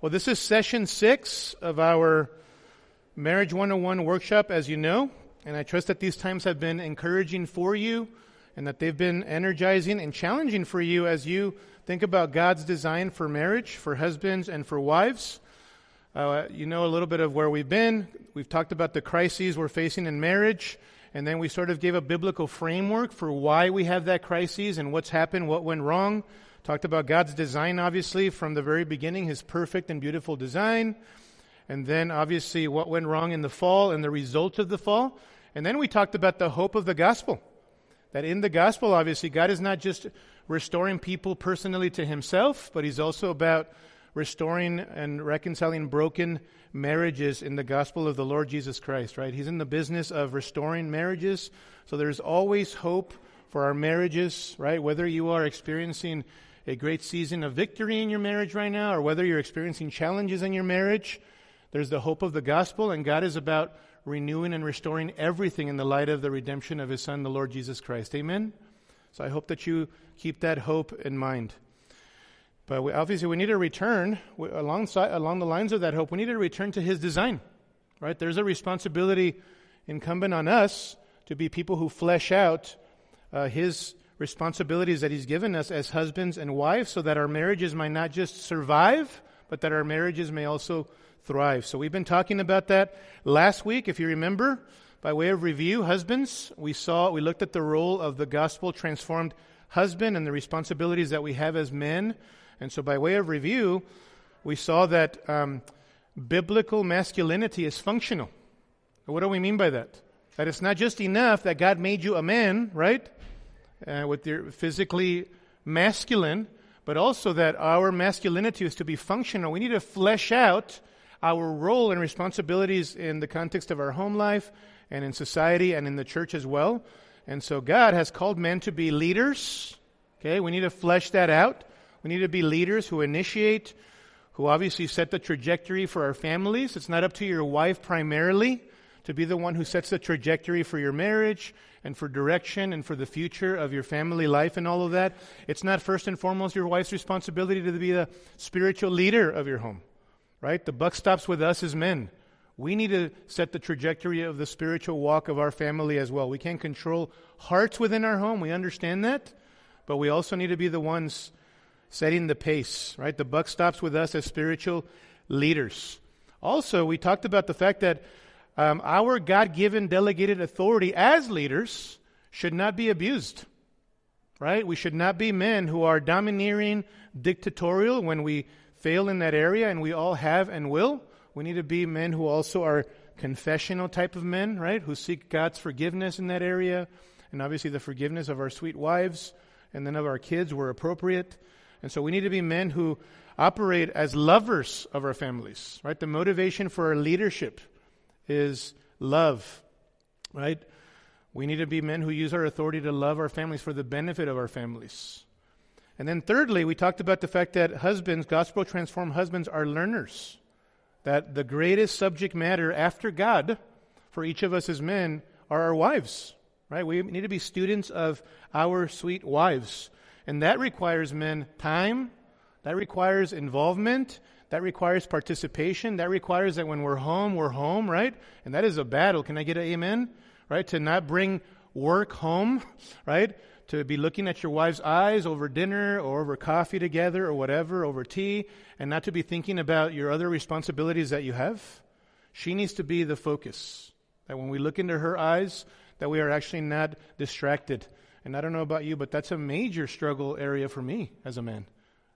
Well, this is session six of our Marriage 101 workshop, as you know, and I trust that these times have been encouraging for you and that they've been energizing and challenging for you as you think about God's design for marriage, for husbands and for wives. Uh, you know a little bit of where we've been. We've talked about the crises we're facing in marriage, and then we sort of gave a biblical framework for why we have that crisis and what's happened, what went wrong. Talked about God's design, obviously, from the very beginning, His perfect and beautiful design. And then, obviously, what went wrong in the fall and the result of the fall. And then we talked about the hope of the gospel. That in the gospel, obviously, God is not just restoring people personally to Himself, but He's also about restoring and reconciling broken marriages in the gospel of the Lord Jesus Christ, right? He's in the business of restoring marriages. So there's always hope for our marriages, right? Whether you are experiencing a great season of victory in your marriage right now, or whether you're experiencing challenges in your marriage, there's the hope of the gospel, and God is about renewing and restoring everything in the light of the redemption of His Son, the Lord Jesus Christ. Amen? So I hope that you keep that hope in mind. But we, obviously, we need to return alongside, along the lines of that hope. We need to return to His design, right? There's a responsibility incumbent on us to be people who flesh out uh, His responsibilities that He's given us as husbands and wives so that our marriages might not just survive, but that our marriages may also thrive. So we've been talking about that last week, if you remember. By way of review, husbands, we saw, we looked at the role of the gospel transformed husband and the responsibilities that we have as men. And so, by way of review, we saw that um, biblical masculinity is functional. What do we mean by that? That it's not just enough that God made you a man, right? Uh, with your physically masculine, but also that our masculinity is to be functional. We need to flesh out our role and responsibilities in the context of our home life and in society and in the church as well. And so God has called men to be leaders. Okay, we need to flesh that out. We need to be leaders who initiate, who obviously set the trajectory for our families. It's not up to your wife primarily to be the one who sets the trajectory for your marriage and for direction and for the future of your family life and all of that. It's not first and foremost your wife's responsibility to be the spiritual leader of your home, right? The buck stops with us as men. We need to set the trajectory of the spiritual walk of our family as well. We can't control hearts within our home. We understand that. But we also need to be the ones setting the pace, right? The buck stops with us as spiritual leaders. Also, we talked about the fact that um, our God given delegated authority as leaders should not be abused. Right? We should not be men who are domineering, dictatorial when we fail in that area, and we all have and will. We need to be men who also are confessional type of men, right? Who seek God's forgiveness in that area, and obviously the forgiveness of our sweet wives and then of our kids were appropriate. And so we need to be men who operate as lovers of our families, right? The motivation for our leadership is love, right? We need to be men who use our authority to love our families for the benefit of our families. And then, thirdly, we talked about the fact that husbands, gospel transformed husbands, are learners. That the greatest subject matter after God for each of us as men are our wives, right? We need to be students of our sweet wives. And that requires men time, that requires involvement, that requires participation. That requires that when we're home, we're home, right? And that is a battle. Can I get an amen? Right? To not bring work home, right? To be looking at your wife's eyes over dinner or over coffee together or whatever, over tea, and not to be thinking about your other responsibilities that you have. She needs to be the focus. That when we look into her eyes, that we are actually not distracted. And I don't know about you, but that's a major struggle area for me as a man.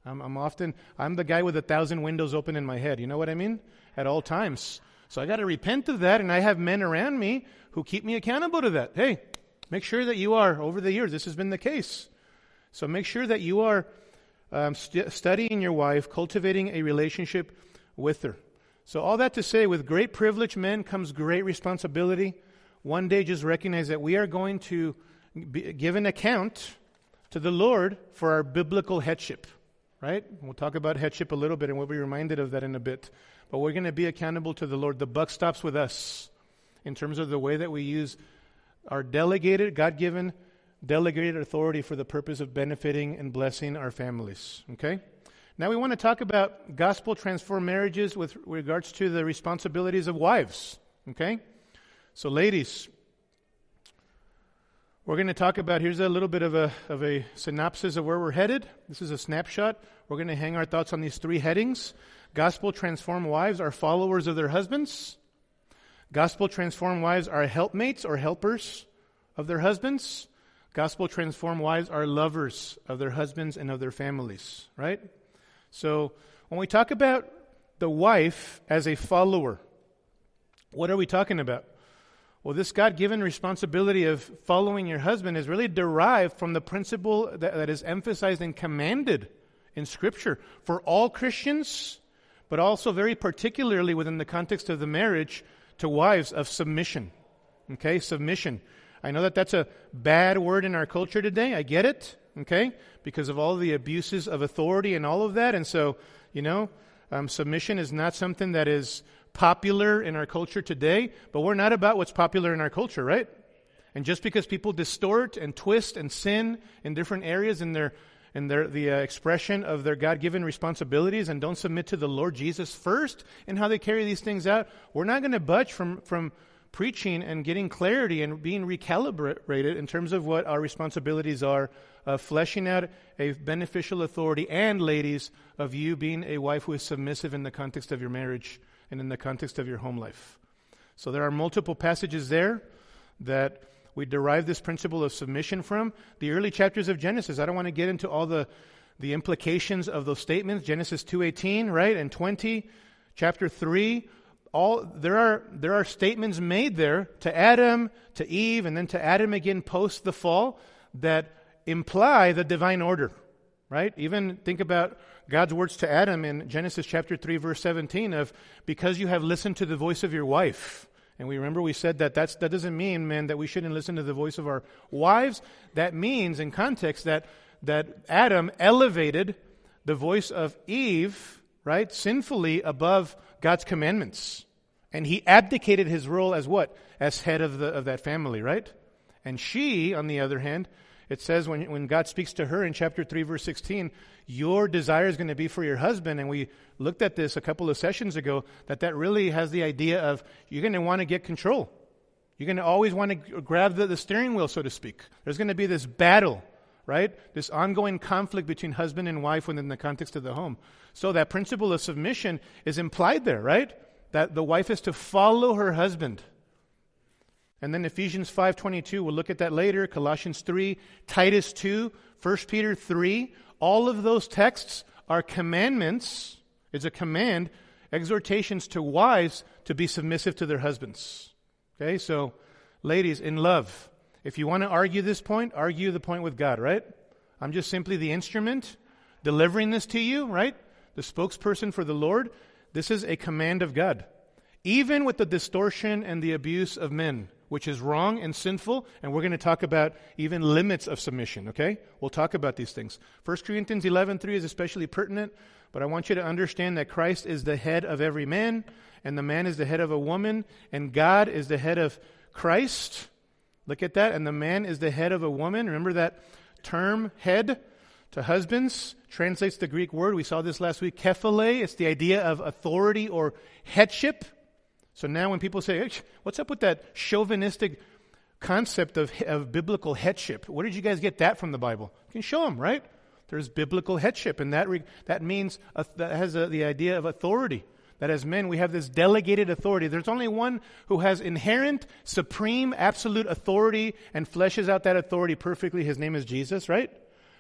I'm, I'm often, I'm the guy with a thousand windows open in my head. You know what I mean? At all times. So I got to repent of that, and I have men around me who keep me accountable to that. Hey, make sure that you are, over the years, this has been the case. So make sure that you are um, st- studying your wife, cultivating a relationship with her. So, all that to say, with great privilege, men, comes great responsibility. One day, just recognize that we are going to be, give an account to the Lord for our biblical headship right? We'll talk about headship a little bit and we'll be reminded of that in a bit. But we're going to be accountable to the Lord. The buck stops with us in terms of the way that we use our delegated, God given, delegated authority for the purpose of benefiting and blessing our families. Okay? Now we want to talk about gospel transformed marriages with regards to the responsibilities of wives. Okay? So, ladies, we're going to talk about here's a little bit of a, of a synopsis of where we're headed. This is a snapshot. We're going to hang our thoughts on these three headings. Gospel transformed wives are followers of their husbands. Gospel transformed wives are helpmates or helpers of their husbands. Gospel transformed wives are lovers of their husbands and of their families, right? So when we talk about the wife as a follower, what are we talking about? Well, this God given responsibility of following your husband is really derived from the principle that, that is emphasized and commanded in Scripture for all Christians, but also very particularly within the context of the marriage to wives of submission. Okay, submission. I know that that's a bad word in our culture today. I get it. Okay, because of all the abuses of authority and all of that. And so, you know, um, submission is not something that is popular in our culture today, but we're not about what's popular in our culture, right? And just because people distort and twist and sin in different areas in their in their the uh, expression of their God-given responsibilities and don't submit to the Lord Jesus first in how they carry these things out, we're not going to budge from from preaching and getting clarity and being recalibrated in terms of what our responsibilities are of fleshing out a beneficial authority and ladies of you being a wife who is submissive in the context of your marriage and in the context of your home life. So there are multiple passages there that we derive this principle of submission from. The early chapters of Genesis, I don't want to get into all the, the implications of those statements. Genesis 2.18, right, and 20, chapter 3, all, there, are, there are statements made there to Adam, to Eve, and then to Adam again post the fall that imply the divine order, right? Even think about God's words to Adam in Genesis chapter 3 verse 17 of because you have listened to the voice of your wife. And we remember we said that that doesn't mean, man, that we shouldn't listen to the voice of our wives. That means, in context, that, that Adam elevated the voice of Eve, right, sinfully above God's commandments. And he abdicated his role as what? As head of, the, of that family, right? And she, on the other hand, it says when, when God speaks to her in chapter 3, verse 16, your desire is going to be for your husband. And we looked at this a couple of sessions ago, that that really has the idea of you're going to want to get control. You're going to always want to grab the, the steering wheel, so to speak. There's going to be this battle, right? This ongoing conflict between husband and wife within the context of the home. So that principle of submission is implied there, right? That the wife is to follow her husband. And then Ephesians 5:22, we'll look at that later, Colossians 3, Titus 2, 1 Peter 3, all of those texts are commandments, it's a command, exhortations to wives to be submissive to their husbands. Okay? So, ladies, in love, if you want to argue this point, argue the point with God, right? I'm just simply the instrument delivering this to you, right? The spokesperson for the Lord. This is a command of God. Even with the distortion and the abuse of men, which is wrong and sinful, and we're going to talk about even limits of submission, okay? We'll talk about these things. 1 Corinthians 11:3 is especially pertinent, but I want you to understand that Christ is the head of every man, and the man is the head of a woman, and God is the head of Christ. Look at that, and the man is the head of a woman. Remember that term head to husbands translates the Greek word. We saw this last week, kephale. It's the idea of authority or headship. So now when people say, hey, what's up with that chauvinistic concept of, of biblical headship? Where did you guys get that from the Bible? You can show them, right? There's biblical headship, and that, re- that means, uh, that has the idea of authority. That as men, we have this delegated authority. There's only one who has inherent, supreme, absolute authority and fleshes out that authority perfectly. His name is Jesus, right?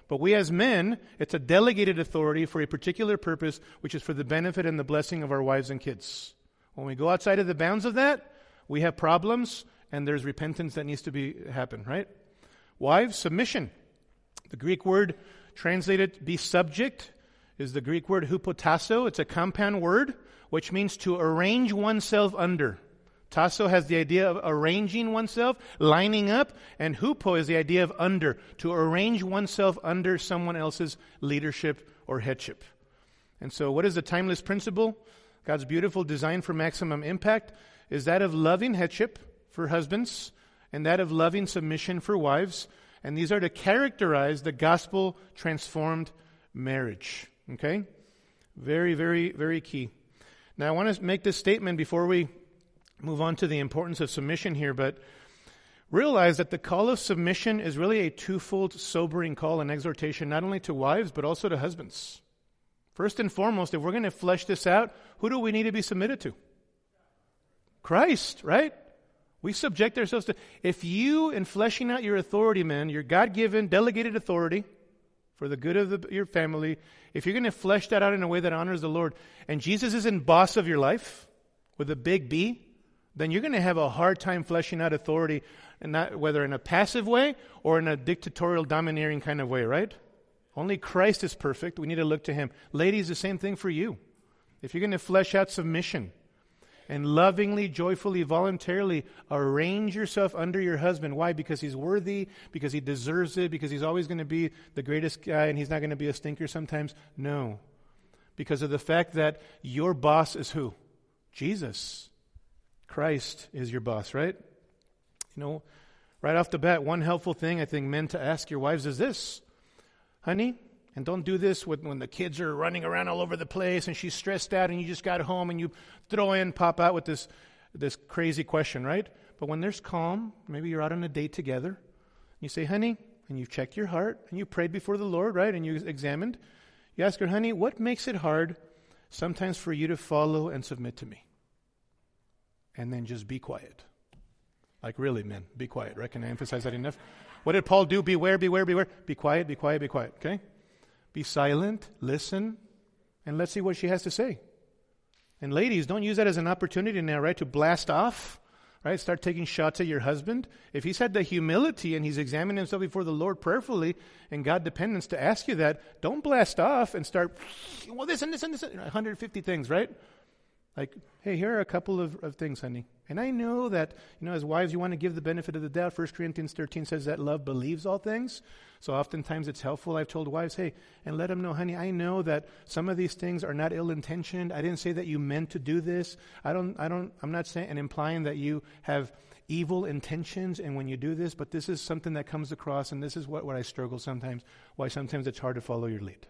But we as men, it's a delegated authority for a particular purpose, which is for the benefit and the blessing of our wives and kids. When we go outside of the bounds of that, we have problems and there's repentance that needs to be happen, right? Wives, submission. The Greek word translated be subject is the Greek word hupotasso. It's a compound word which means to arrange oneself under. Tasso has the idea of arranging oneself, lining up, and hupo is the idea of under, to arrange oneself under someone else's leadership or headship. And so, what is the timeless principle? God's beautiful design for maximum impact is that of loving headship for husbands and that of loving submission for wives. And these are to characterize the gospel transformed marriage. Okay? Very, very, very key. Now, I want to make this statement before we move on to the importance of submission here, but realize that the call of submission is really a twofold sobering call and exhortation, not only to wives, but also to husbands. First and foremost, if we're going to flesh this out, who do we need to be submitted to? Christ, right? We subject ourselves to. If you, in fleshing out your authority, man, your God given, delegated authority for the good of the, your family, if you're going to flesh that out in a way that honors the Lord, and Jesus isn't boss of your life with a big B, then you're going to have a hard time fleshing out authority, and not, whether in a passive way or in a dictatorial, domineering kind of way, right? Only Christ is perfect. We need to look to Him. Ladies, the same thing for you. If you're going to flesh out submission and lovingly, joyfully, voluntarily arrange yourself under your husband, why? Because he's worthy, because he deserves it, because he's always going to be the greatest guy and he's not going to be a stinker sometimes? No. Because of the fact that your boss is who? Jesus. Christ is your boss, right? You know, right off the bat, one helpful thing I think men to ask your wives is this honey, and don't do this when, when the kids are running around all over the place and she's stressed out and you just got home and you throw in, pop out with this, this crazy question, right? But when there's calm, maybe you're out on a date together, you say, honey, and you've checked your heart and you prayed before the Lord, right? And you examined. You ask her, honey, what makes it hard sometimes for you to follow and submit to me? And then just be quiet. Like, really, men, be quiet, right? Can I emphasize that enough? What did Paul do? Beware, beware, beware. Be quiet, be quiet, be quiet. Okay? Be silent, listen, and let's see what she has to say. And ladies, don't use that as an opportunity now, right, to blast off, right? Start taking shots at your husband. If he's had the humility and he's examining himself before the Lord prayerfully and God dependence to ask you that, don't blast off and start, well, this and this and this, 150 things, right? Like, hey, here are a couple of, of things, honey. And I know that, you know, as wives, you want to give the benefit of the doubt. 1 Corinthians 13 says that love believes all things. So oftentimes it's helpful. I've told wives, hey, and let them know, honey, I know that some of these things are not ill intentioned. I didn't say that you meant to do this. I don't, I don't, I'm not saying and implying that you have evil intentions and when you do this, but this is something that comes across, and this is what, what I struggle sometimes, why sometimes it's hard to follow your lead.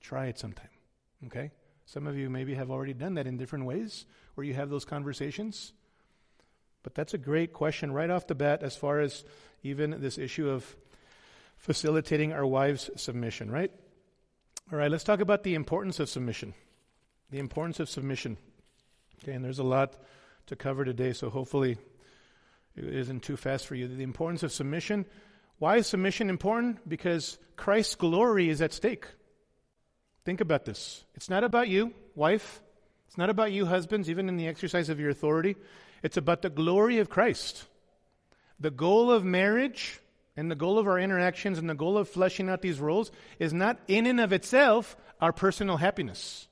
Try it sometime, okay? Some of you maybe have already done that in different ways where you have those conversations. But that's a great question right off the bat as far as even this issue of facilitating our wives' submission, right? All right, let's talk about the importance of submission. The importance of submission. Okay, and there's a lot to cover today, so hopefully it isn't too fast for you. The importance of submission. Why is submission important? Because Christ's glory is at stake. Think about this. It's not about you, wife. It's not about you, husbands, even in the exercise of your authority. It's about the glory of Christ. The goal of marriage and the goal of our interactions and the goal of fleshing out these roles is not in and of itself our personal happiness.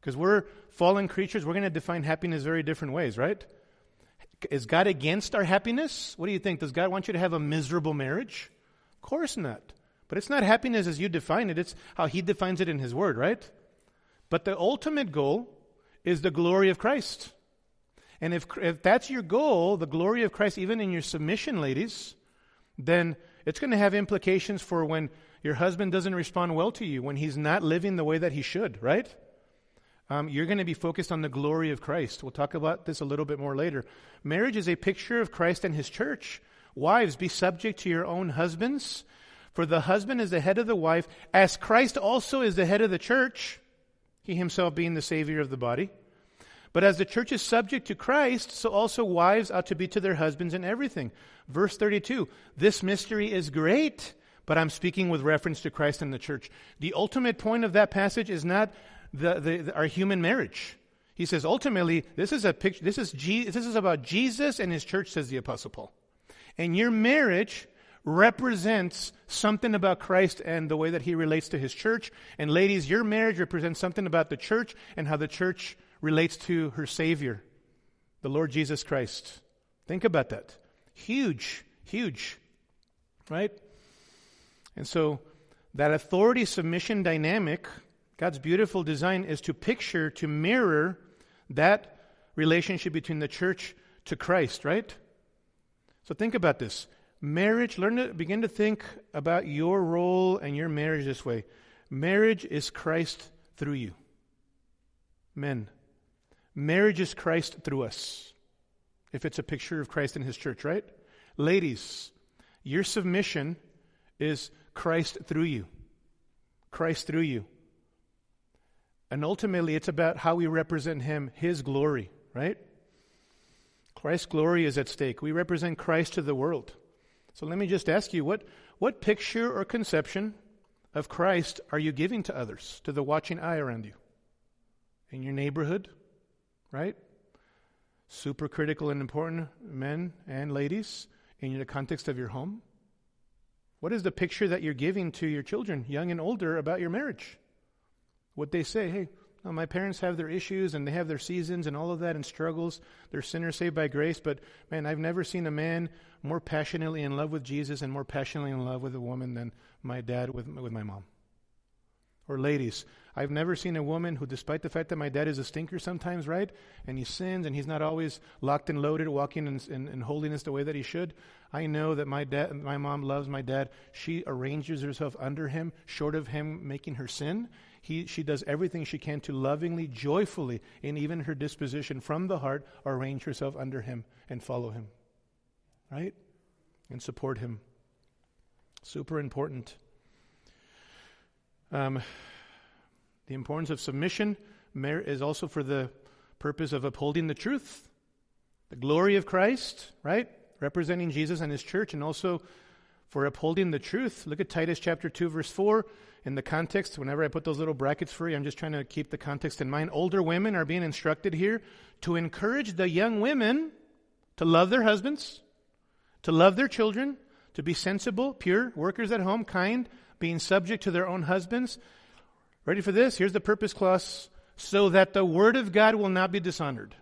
Because we're fallen creatures, we're going to define happiness very different ways, right? Is God against our happiness? What do you think? Does God want you to have a miserable marriage? Of course not. But it's not happiness as you define it, it's how He defines it in His Word, right? But the ultimate goal is the glory of Christ. And if, if that's your goal, the glory of Christ, even in your submission, ladies, then it's going to have implications for when your husband doesn't respond well to you, when he's not living the way that he should, right? Um, you're going to be focused on the glory of Christ. We'll talk about this a little bit more later. Marriage is a picture of Christ and his church. Wives, be subject to your own husbands, for the husband is the head of the wife, as Christ also is the head of the church, he himself being the Savior of the body. But as the church is subject to Christ, so also wives ought to be to their husbands in everything. Verse 32 This mystery is great, but I'm speaking with reference to Christ and the church. The ultimate point of that passage is not the, the, the, our human marriage. He says ultimately, this is a picture, this is, this is about Jesus and his church, says the apostle Paul. And your marriage represents something about Christ and the way that he relates to his church. And ladies, your marriage represents something about the church and how the church relates to her Savior, the Lord Jesus Christ. Think about that. Huge, huge, right? And so that authority submission dynamic, God's beautiful design is to picture, to mirror that relationship between the church to Christ, right? So think about this. Marriage, learn to begin to think about your role and your marriage this way. Marriage is Christ through you. Men, marriage is Christ through us. If it's a picture of Christ in his church, right? Ladies, your submission is Christ through you. Christ through you. And ultimately, it's about how we represent him, his glory, right? Christ's glory is at stake. We represent Christ to the world. So let me just ask you what, what picture or conception of Christ are you giving to others, to the watching eye around you? In your neighborhood, right? Super critical and important men and ladies in the context of your home. What is the picture that you're giving to your children, young and older, about your marriage? What they say, hey, well, my parents have their issues and they have their seasons and all of that and struggles. They're sinners saved by grace, but man, I've never seen a man more passionately in love with Jesus and more passionately in love with a woman than my dad with, with my mom. Or ladies, I've never seen a woman who, despite the fact that my dad is a stinker sometimes, right? And he sins and he's not always locked and loaded, walking in, in, in, holiness the way that he should. I know that my dad, my mom loves my dad. She arranges herself under him, short of him making her sin. He, she does everything she can to lovingly, joyfully, in even her disposition from the heart, arrange herself under him and follow him. Right? And support him. Super important. Um, the importance of submission is also for the purpose of upholding the truth, the glory of Christ, right? Representing Jesus and his church, and also for upholding the truth. Look at Titus chapter 2, verse 4 in the context, whenever I put those little brackets for you, I'm just trying to keep the context in mind. Older women are being instructed here to encourage the young women to love their husbands, to love their children, to be sensible, pure, workers at home, kind, being subject to their own husbands. Ready for this? Here's the purpose clause so that the word of God will not be dishonored.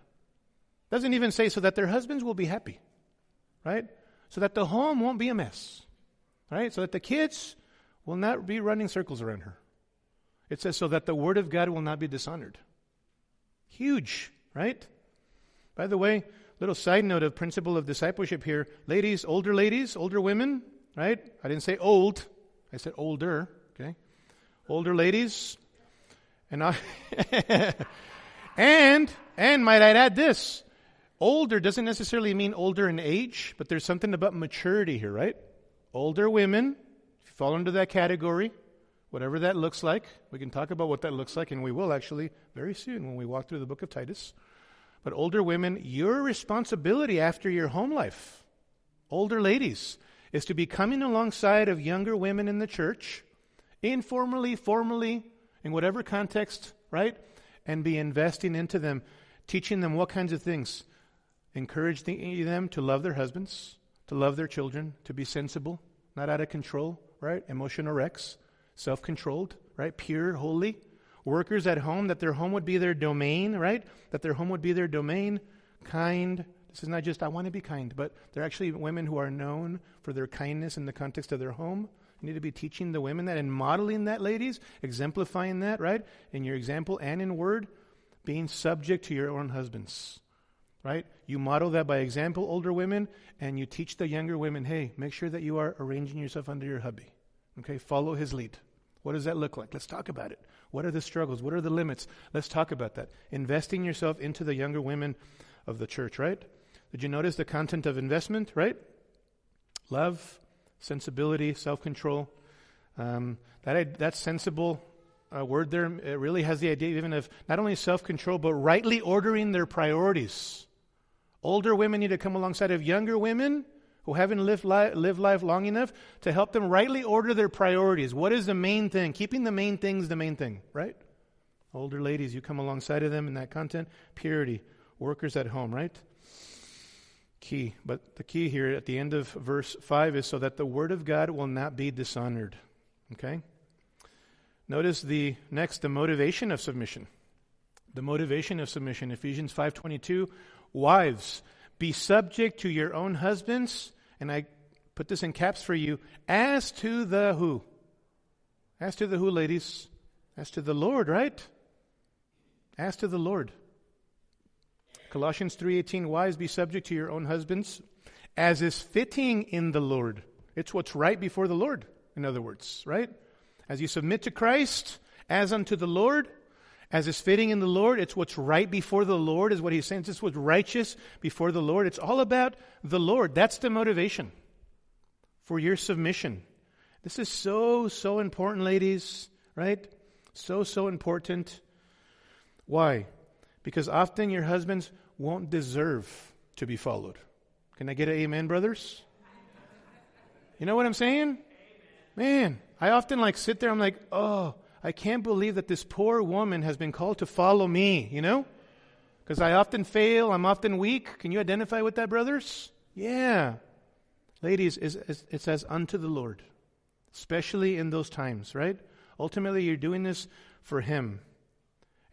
Doesn't even say so that their husbands will be happy, right? So that the home won't be a mess, right? So that the kids will not be running circles around her. It says, so that the word of God will not be dishonored. Huge, right? By the way, little side note of principle of discipleship here. Ladies, older ladies, older women, right? I didn't say old, I said older? Older ladies. And I and and might I add this. Older doesn't necessarily mean older in age, but there's something about maturity here, right? Older women, if you fall into that category, whatever that looks like. We can talk about what that looks like, and we will actually very soon when we walk through the book of Titus. But older women, your responsibility after your home life, older ladies, is to be coming alongside of younger women in the church, informally, formally, in whatever context, right? And be investing into them, teaching them what kinds of things. Encouraging them to love their husbands, to love their children, to be sensible, not out of control, right? Emotional wrecks, self controlled, right? Pure, holy. Workers at home, that their home would be their domain, right? That their home would be their domain. Kind. This is not just, I want to be kind, but they're actually women who are known for their kindness in the context of their home. You need to be teaching the women that and modeling that, ladies, exemplifying that, right? In your example and in word, being subject to your own husbands right? You model that by example, older women, and you teach the younger women, hey, make sure that you are arranging yourself under your hubby. Okay, follow his lead. What does that look like? Let's talk about it. What are the struggles? What are the limits? Let's talk about that. Investing yourself into the younger women of the church, right? Did you notice the content of investment, right? Love, sensibility, self control. Um, that, that sensible uh, word there really has the idea even of not only self control, but rightly ordering their priorities. Older women need to come alongside of younger women who haven't lived, li- lived life long enough to help them rightly order their priorities. What is the main thing? Keeping the main things the main thing, right? Older ladies, you come alongside of them in that content. Purity. Workers at home, right? Key. But the key here at the end of verse 5 is so that the word of God will not be dishonored. Okay? Notice the next, the motivation of submission. The motivation of submission. Ephesians 5.22 Wives, be subject to your own husbands, and I put this in caps for you, as to the who? As to the who, ladies? As to the Lord, right? As to the Lord. Colossians 3:18 Wives be subject to your own husbands as is fitting in the Lord. It's what's right before the Lord, in other words, right? As you submit to Christ as unto the Lord, as is fitting in the Lord. It's what's right before the Lord, is what he's saying. It's what's righteous before the Lord. It's all about the Lord. That's the motivation for your submission. This is so, so important, ladies, right? So, so important. Why? Because often your husbands won't deserve to be followed. Can I get an amen, brothers? You know what I'm saying? Man, I often like sit there, I'm like, oh, I can't believe that this poor woman has been called to follow me, you know? Because I often fail, I'm often weak. Can you identify with that, brothers? Yeah. Ladies, it says unto the Lord, especially in those times, right? Ultimately, you're doing this for Him.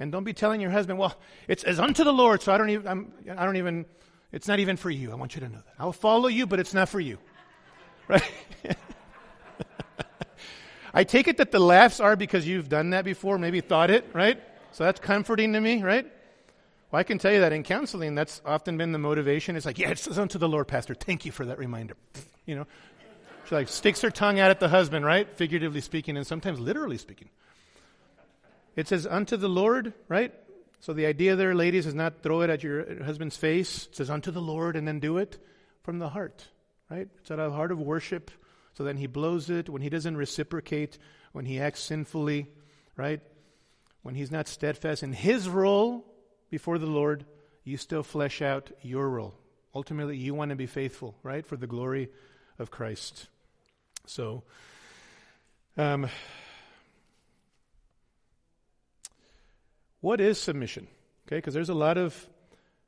And don't be telling your husband, well, it's as unto the Lord, so I don't even, I'm, I don't even, it's not even for you. I want you to know that. I'll follow you, but it's not for you. Right? I take it that the laughs are because you've done that before, maybe thought it, right? So that's comforting to me, right? Well, I can tell you that in counseling, that's often been the motivation. It's like, yeah, it's unto the Lord, Pastor. Thank you for that reminder. You know, she like sticks her tongue out at the husband, right? Figuratively speaking, and sometimes literally speaking. It says unto the Lord, right? So the idea there, ladies, is not throw it at your husband's face. It says unto the Lord and then do it from the heart, right? It's out of heart of worship. So then he blows it when he doesn't reciprocate, when he acts sinfully, right? When he's not steadfast in his role before the Lord, you still flesh out your role. Ultimately, you want to be faithful, right, for the glory of Christ. So, um, what is submission? Okay, because there's a lot of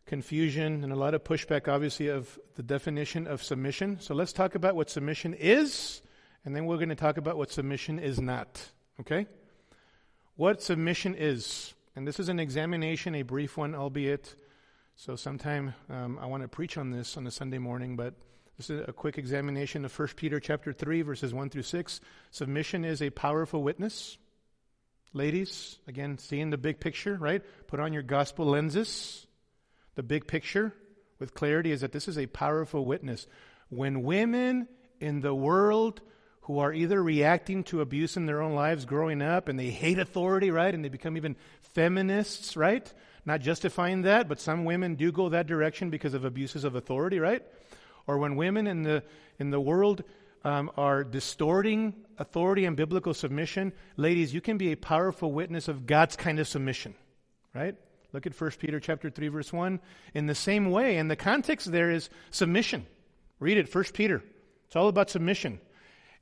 confusion and a lot of pushback, obviously, of the definition of submission. So let's talk about what submission is, and then we're going to talk about what submission is not. Okay? What submission is. And this is an examination, a brief one, albeit. So sometime um, I want to preach on this on a Sunday morning, but this is a quick examination of 1 Peter chapter 3, verses 1 through 6. Submission is a powerful witness. Ladies, again, seeing the big picture, right? Put on your gospel lenses. The big picture with clarity is that this is a powerful witness. When women in the world who are either reacting to abuse in their own lives growing up and they hate authority, right? And they become even feminists, right? Not justifying that, but some women do go that direction because of abuses of authority, right? Or when women in the, in the world um, are distorting authority and biblical submission, ladies, you can be a powerful witness of God's kind of submission, right? Look at 1 Peter chapter 3 verse 1. In the same way, and the context there is submission. Read it, 1 Peter. It's all about submission.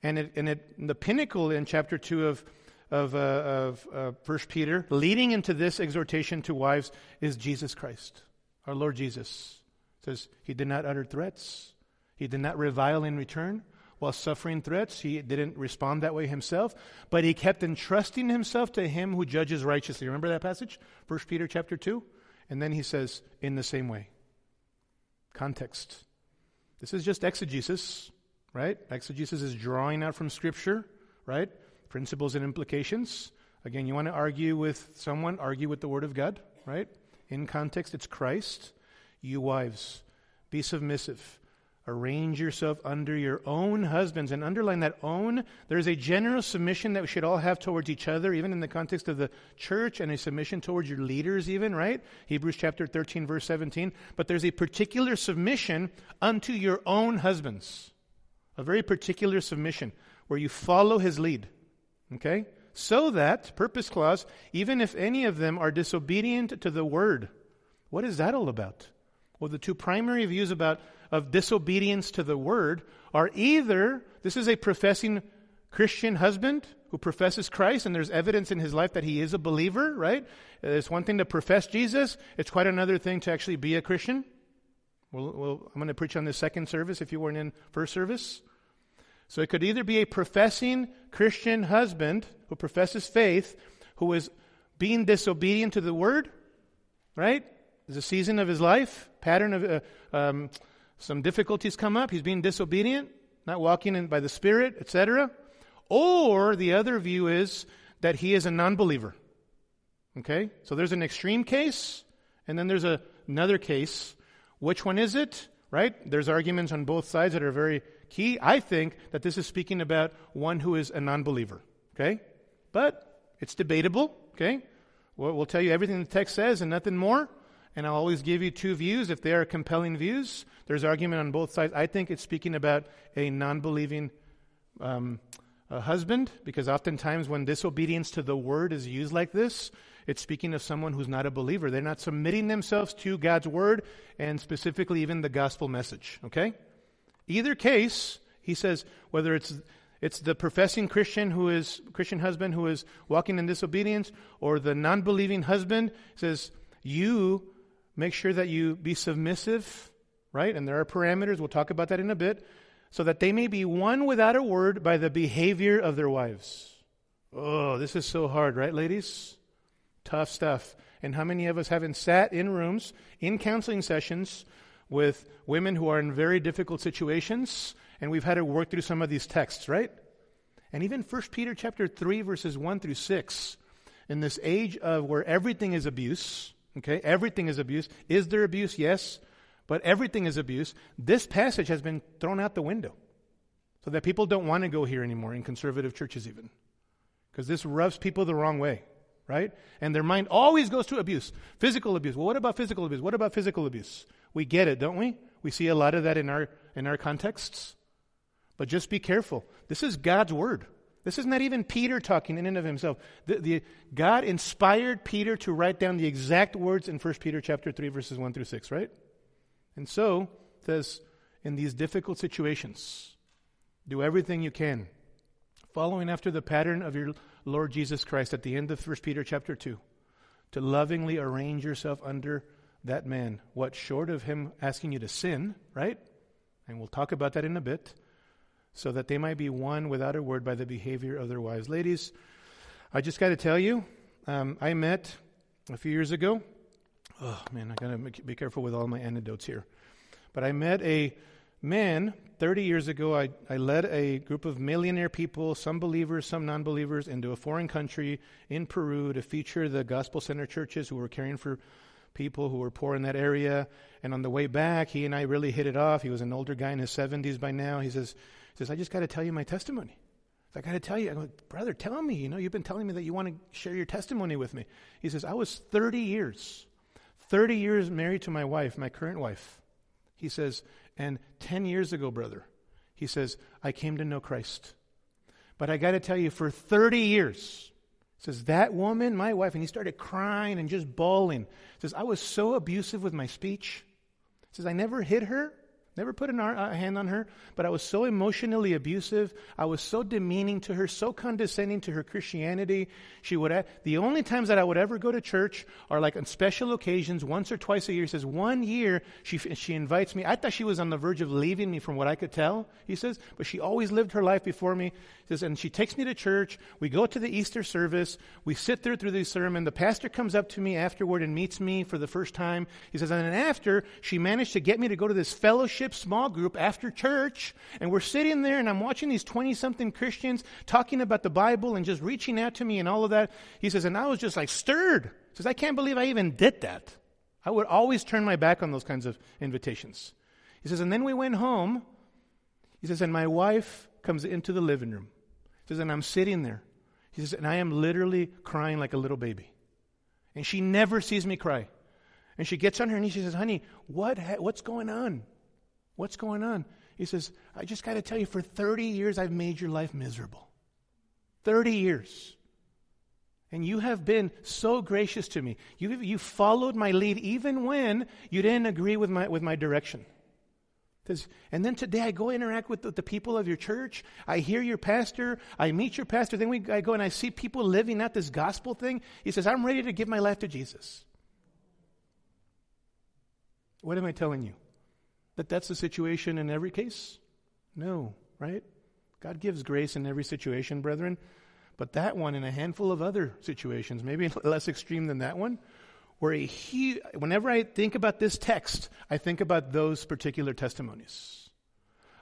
And, it, and it, the pinnacle in chapter 2 of, of, uh, of uh, 1 Peter, leading into this exhortation to wives, is Jesus Christ, our Lord Jesus. It says, He did not utter threats, He did not revile in return while suffering threats. He didn't respond that way himself, but he kept entrusting himself to him who judges righteously. Remember that passage? 1 Peter chapter 2? And then he says, in the same way. Context. This is just exegesis, right? Exegesis is drawing out from Scripture, right? Principles and implications. Again, you want to argue with someone, argue with the Word of God, right? In context, it's Christ. You wives, be submissive Arrange yourself under your own husbands. And underline that own. There's a general submission that we should all have towards each other, even in the context of the church, and a submission towards your leaders, even, right? Hebrews chapter 13, verse 17. But there's a particular submission unto your own husbands. A very particular submission where you follow his lead. Okay? So that, purpose clause, even if any of them are disobedient to the word. What is that all about? Well, the two primary views about of disobedience to the word are either this is a professing Christian husband who professes Christ, and there's evidence in his life that he is a believer, right? It's one thing to profess Jesus, it's quite another thing to actually be a Christian. Well, well I'm going to preach on the second service if you weren't in first service. So it could either be a professing Christian husband who professes faith, who is being disobedient to the word, right? There's a season of his life, pattern of uh, um, some difficulties come up, he's being disobedient, not walking in by the Spirit, etc. Or the other view is that he is a non believer. Okay? So there's an extreme case, and then there's a, another case. Which one is it? Right? There's arguments on both sides that are very key. I think that this is speaking about one who is a non believer. Okay? But it's debatable. Okay? We'll, we'll tell you everything the text says and nothing more. And I'll always give you two views if they are compelling views. There's argument on both sides. I think it's speaking about a non believing um, husband, because oftentimes when disobedience to the word is used like this, it's speaking of someone who's not a believer. They're not submitting themselves to God's word and specifically even the gospel message. Okay? Either case, he says, whether it's it's the professing Christian who is Christian husband who is walking in disobedience, or the non-believing husband says, "You make sure that you be submissive, right? And there are parameters. We'll talk about that in a bit, so that they may be won without a word by the behavior of their wives." Oh, this is so hard, right, ladies? Tough stuff. And how many of us haven't sat in rooms in counseling sessions with women who are in very difficult situations and we've had to work through some of these texts, right? And even 1 Peter chapter 3 verses 1 through 6 in this age of where everything is abuse, okay? Everything is abuse. Is there abuse? Yes. But everything is abuse. This passage has been thrown out the window. So that people don't want to go here anymore in conservative churches even. Because this rubs people the wrong way, right? And their mind always goes to abuse. Physical abuse. Well, what about physical abuse? What about physical abuse? We get it, don't we? We see a lot of that in our in our contexts. But just be careful. This is God's word. This is not even Peter talking in and of himself. The, the, God inspired Peter to write down the exact words in 1 Peter chapter 3, verses 1 through 6, right? And so, says, in these difficult situations, do everything you can, following after the pattern of your Lord Jesus Christ at the end of 1 Peter chapter 2, to lovingly arrange yourself under that man. What, short of him asking you to sin, right? And we'll talk about that in a bit so that they might be won without a word by the behavior of their wives. Ladies, I just got to tell you, um, I met a few years ago. Oh, man, I got to be careful with all my anecdotes here. But I met a man 30 years ago. I, I led a group of millionaire people, some believers, some non believers, into a foreign country in Peru to feature the gospel center churches who were caring for people who were poor in that area. And on the way back, he and I really hit it off. He was an older guy in his 70s by now. He says, says, I just got to tell you my testimony. I got to tell you. I go, brother, tell me. You know, you've been telling me that you want to share your testimony with me. He says, I was 30 years, 30 years married to my wife, my current wife. He says, and 10 years ago, brother, he says, I came to know Christ. But I got to tell you, for 30 years, says, that woman, my wife, and he started crying and just bawling. Says, I was so abusive with my speech. Says, I never hit her. Never put a hand on her, but I was so emotionally abusive. I was so demeaning to her, so condescending to her Christianity. She would, the only times that I would ever go to church are like on special occasions, once or twice a year. He says, one year she, she invites me. I thought she was on the verge of leaving me from what I could tell, he says, but she always lived her life before me. He says, and she takes me to church. We go to the Easter service. We sit there through the sermon. The pastor comes up to me afterward and meets me for the first time. He says, and then after, she managed to get me to go to this fellowship small group after church, and we're sitting there, and I'm watching these 20 something Christians talking about the Bible and just reaching out to me and all of that. He says, and I was just like stirred. He says, I can't believe I even did that. I would always turn my back on those kinds of invitations. He says, and then we went home. He says, and my wife comes into the living room. He says, and I'm sitting there. He says, and I am literally crying like a little baby. And she never sees me cry. And she gets on her knees. She says, honey, what ha- what's going on? What's going on? He says, I just got to tell you, for 30 years, I've made your life miserable. 30 years. And you have been so gracious to me. You, you followed my lead even when you didn't agree with my, with my direction. And then today I go interact with the, the, people of your church. I hear your pastor. I meet your pastor. Then we, I go and I see people living out this gospel thing. He says, I'm ready to give my life to Jesus. What am I telling you? That that's the situation in every case? No, right? God gives grace in every situation, brethren. But that one in a handful of other situations, maybe less extreme than that one, where a he, whenever I think about this text, I think about those particular testimonies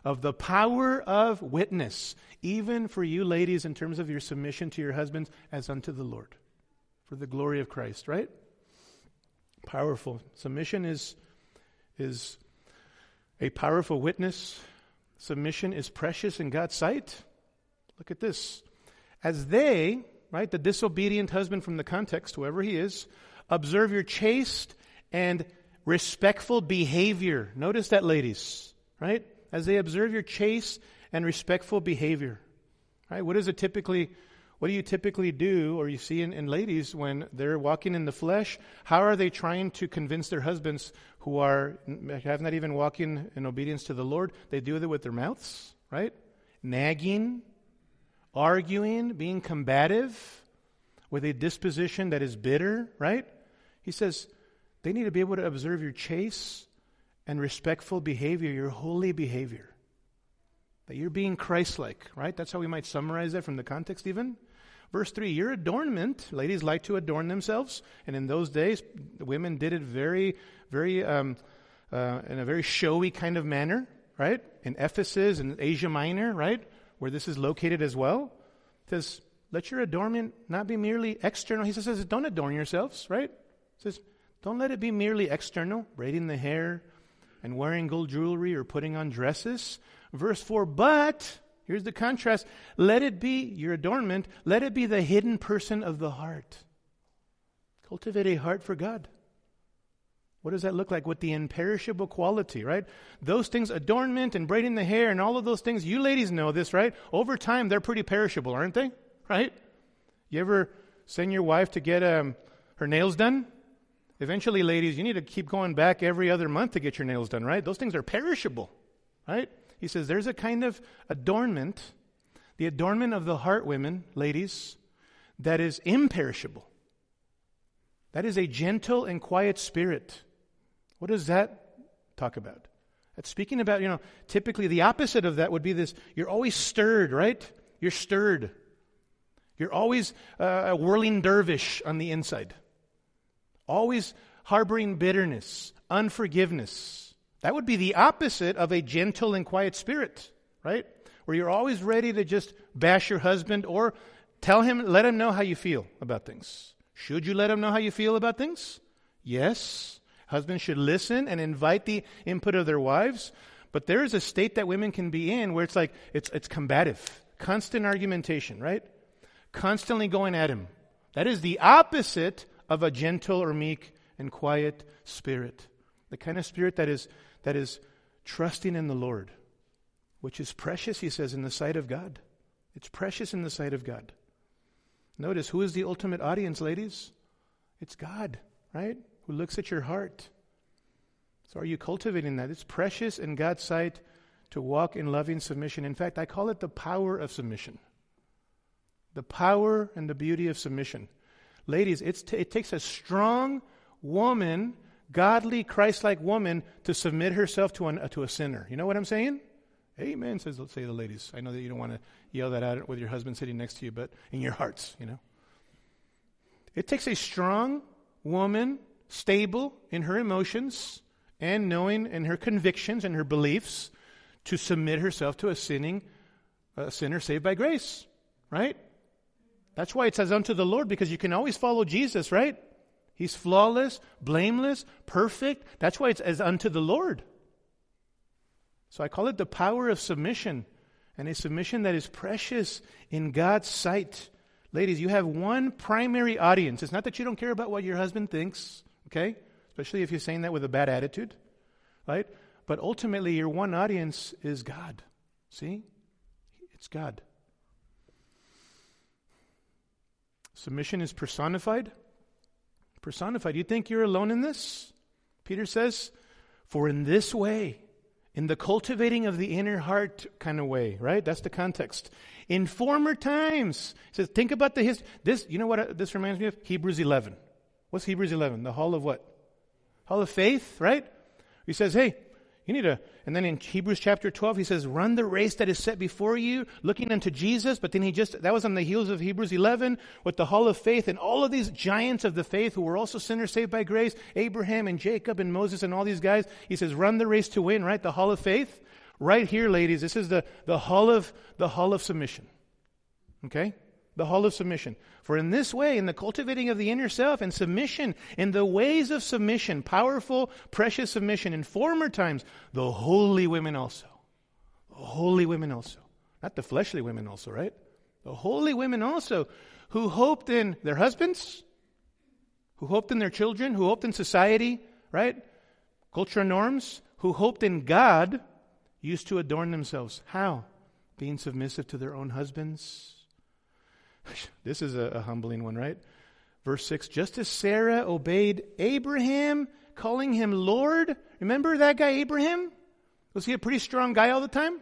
of the power of witness, even for you ladies in terms of your submission to your husbands as unto the Lord, for the glory of Christ, right? Powerful. Submission is, is a powerful witness. Submission is precious in God's sight. Look at this. As they, right? The disobedient husband from the context, whoever he is, observe your chaste and respectful behavior. Notice that, ladies, right? As they observe your chaste and respectful behavior, right? What does it typically, what do you typically do or you see in, in ladies when they're walking in the flesh? How are they trying to convince their husbands who are, have not even walking in obedience to the Lord? They do it with their mouths, right? Nagging, arguing, being combative with a disposition that is bitter, right? He says they need to be able to observe your chaste and respectful behavior, your holy behavior. That you're being Christ like, right? That's how we might summarize that from the context, even. Verse 3 Your adornment, ladies like to adorn themselves, and in those days, women did it very, very, um, uh, in a very showy kind of manner, right? In Ephesus and Asia Minor, right? Where this is located as well. It says, let your adornment not be merely external. He says, don't adorn yourselves, right? says, don't let it be merely external, braiding the hair and wearing gold jewelry or putting on dresses. Verse 4, but, here's the contrast, let it be your adornment, let it be the hidden person of the heart. Cultivate a heart for God. What does that look like with the imperishable quality, right? Those things, adornment and braiding the hair and all of those things, you ladies know this, right? Over time, they're pretty perishable, aren't they? Right? You ever send your wife to get um, her nails done? Eventually, ladies, you need to keep going back every other month to get your nails done, right? Those things are perishable, right? He says there's a kind of adornment, the adornment of the heart, women, ladies, that is imperishable. That is a gentle and quiet spirit. What does that talk about? That's speaking about, you know, typically the opposite of that would be this you're always stirred, right? You're stirred. You're always uh, a whirling dervish on the inside always harboring bitterness, unforgiveness. That would be the opposite of a gentle and quiet spirit, right? Where you're always ready to just bash your husband or tell him, let him know how you feel about things. Should you let him know how you feel about things? Yes. Husbands should listen and invite the input of their wives. But there is a state that women can be in where it's like, it's, it's combative, constant argumentation, right? Constantly going at him. That is the opposite of a gentle or meek and quiet spirit. The kind of spirit that is, that is trusting in the Lord, which is precious, he says, in the sight of God. It's precious in the sight of God. Notice who is the ultimate audience, ladies? It's God, right? Who looks at your heart. So are you cultivating that? It's precious in God's sight to walk in loving submission. In fact, I call it the power of submission. The power and the beauty of submission. Ladies, t- it takes a strong woman, godly, Christ like woman, to submit herself to, an, to a sinner. You know what I'm saying? Amen, says, say the ladies. I know that you don't want to yell that out with your husband sitting next to you, but in your hearts, you know. It takes a strong woman, stable in her emotions and knowing in her convictions and her beliefs, to submit herself to a sinning, a sinner saved by grace, right? That's why it says unto the Lord, because you can always follow Jesus, right? He's flawless, blameless, perfect. That's why it's as unto the Lord. So I call it the power of submission, and a submission that is precious in God's sight. Ladies, you have one primary audience. It's not that you don't care about what your husband thinks, okay? Especially if you're saying that with a bad attitude, right? But ultimately, your one audience is God. See? It's God. Submission is personified. Personified. You think you're alone in this? Peter says, For in this way, in the cultivating of the inner heart kind of way, right? That's the context. In former times, he says, think about the history. This, you know what uh, this reminds me of? Hebrews 11. What's Hebrews 11? The hall of what? Hall of faith, right? He says, hey, you need to, and then in Hebrews chapter 12, he says, run the race that is set before you, looking unto Jesus. But then he just, that was on the heels of Hebrews 11 with the hall of faith and all of these giants of the faith who were also sinners saved by grace, Abraham and Jacob and Moses and all these guys. He says, run the race to win, right? The hall of faith. Right here, ladies, this is the, the hall of, the hall of submission. Okay? The hall of submission. For in this way, in the cultivating of the inner self and submission, in the ways of submission, powerful, precious submission, in former times, the holy women also. The holy women also. Not the fleshly women also, right? The holy women also who hoped in their husbands, who hoped in their children, who hoped in society, right? Cultural norms, who hoped in God, used to adorn themselves. How? Being submissive to their own husbands. This is a, a humbling one, right? Verse 6 Just as Sarah obeyed Abraham, calling him Lord. Remember that guy, Abraham? Was he a pretty strong guy all the time?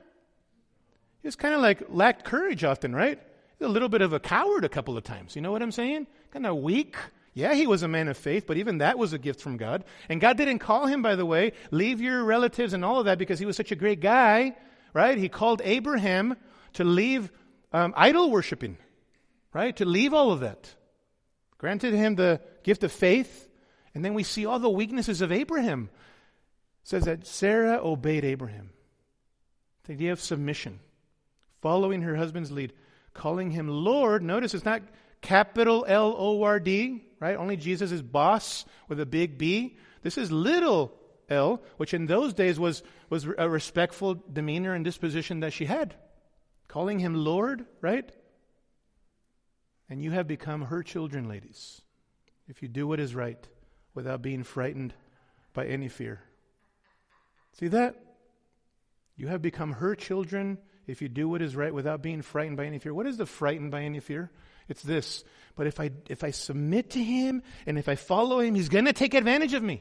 He was kind of like lacked courage often, right? a little bit of a coward a couple of times. You know what I'm saying? Kind of weak. Yeah, he was a man of faith, but even that was a gift from God. And God didn't call him, by the way, leave your relatives and all of that because he was such a great guy, right? He called Abraham to leave um, idol worshiping, right? To leave all of that. Granted him the gift of faith. And then we see all the weaknesses of Abraham. It says that Sarah obeyed Abraham. The idea of submission, following her husband's lead calling him Lord. Notice it's not capital L O R D, right? Only Jesus is boss with a big B. This is little L, which in those days was, was a respectful demeanor and disposition that she had. Calling him Lord, right? And you have become her children, ladies, if you do what is right without being frightened by any fear. See that? You have become her children if you do what is right without being frightened by any fear. What is the frightened by any fear? It's this. But if I, if I submit to him and if I follow him, he's going to take advantage of me.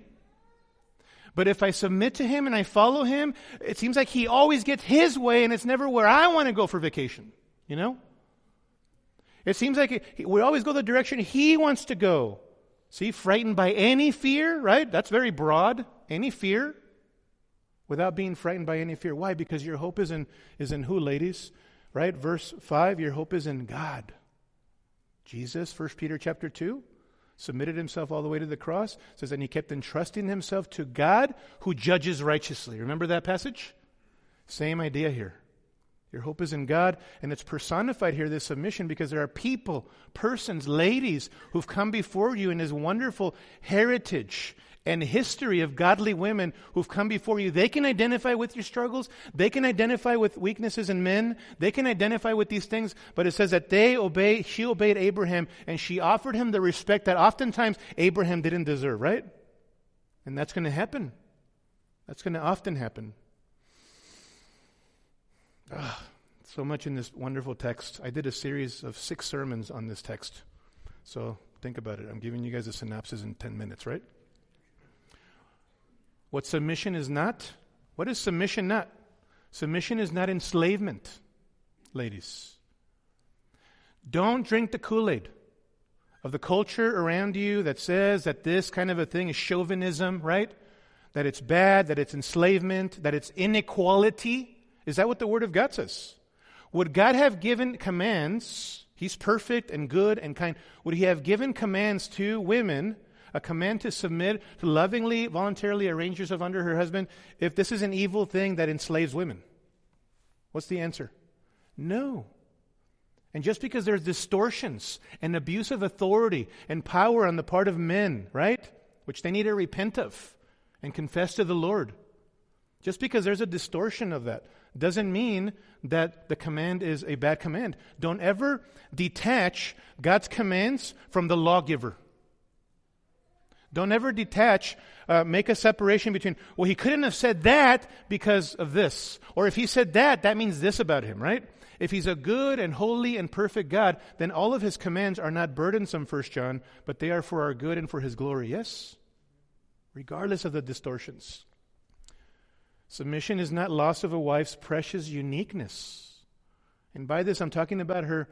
But if I submit to him and I follow him, it seems like he always gets his way and it's never where I want to go for vacation. You know? It seems like we always go the direction he wants to go. See, frightened by any fear, right? That's very broad. Any fear without being frightened by any fear. Why? Because your hope is in, is in who, ladies? Right? Verse 5, your hope is in God. Jesus, 1 Peter chapter 2, submitted himself all the way to the cross, says, and he kept entrusting himself to God who judges righteously. Remember that passage? Same idea here. Your hope is in God, and it's personified here, this submission, because there are people, persons, ladies who've come before you in this wonderful heritage and history of godly women who've come before you. They can identify with your struggles. They can identify with weaknesses in men. They can identify with these things. But it says that they obey, she obeyed Abraham and she offered him the respect that oftentimes Abraham didn't deserve, right? And that's going to happen. That's going to often happen. Ah, so much in this wonderful text. I did a series of six sermons on this text. So think about it. I'm giving you guys a synopsis in 10 minutes, right? What submission is not? What is submission not? Submission is not enslavement, ladies. Don't drink the Kool Aid of the culture around you that says that this kind of a thing is chauvinism, right? That it's bad, that it's enslavement, that it's inequality. Is that what the Word of God says? Would God have given commands? He's perfect and good and kind. Would He have given commands to women a command to submit, to lovingly, voluntarily arrange yourself under her husband, if this is an evil thing that enslaves women? What's the answer? No. And just because there's distortions and abuse of authority and power on the part of men, right? Which they need to repent of and confess to the Lord. Just because there's a distortion of that doesn't mean that the command is a bad command. Don't ever detach God's commands from the lawgiver. Don't ever detach, uh, make a separation between, well, he couldn't have said that because of this. Or if he said that, that means this about him, right? If he's a good and holy and perfect God, then all of his commands are not burdensome, First John, but they are for our good and for his glory, yes? Regardless of the distortions. Submission is not loss of a wife's precious uniqueness. And by this, I'm talking about her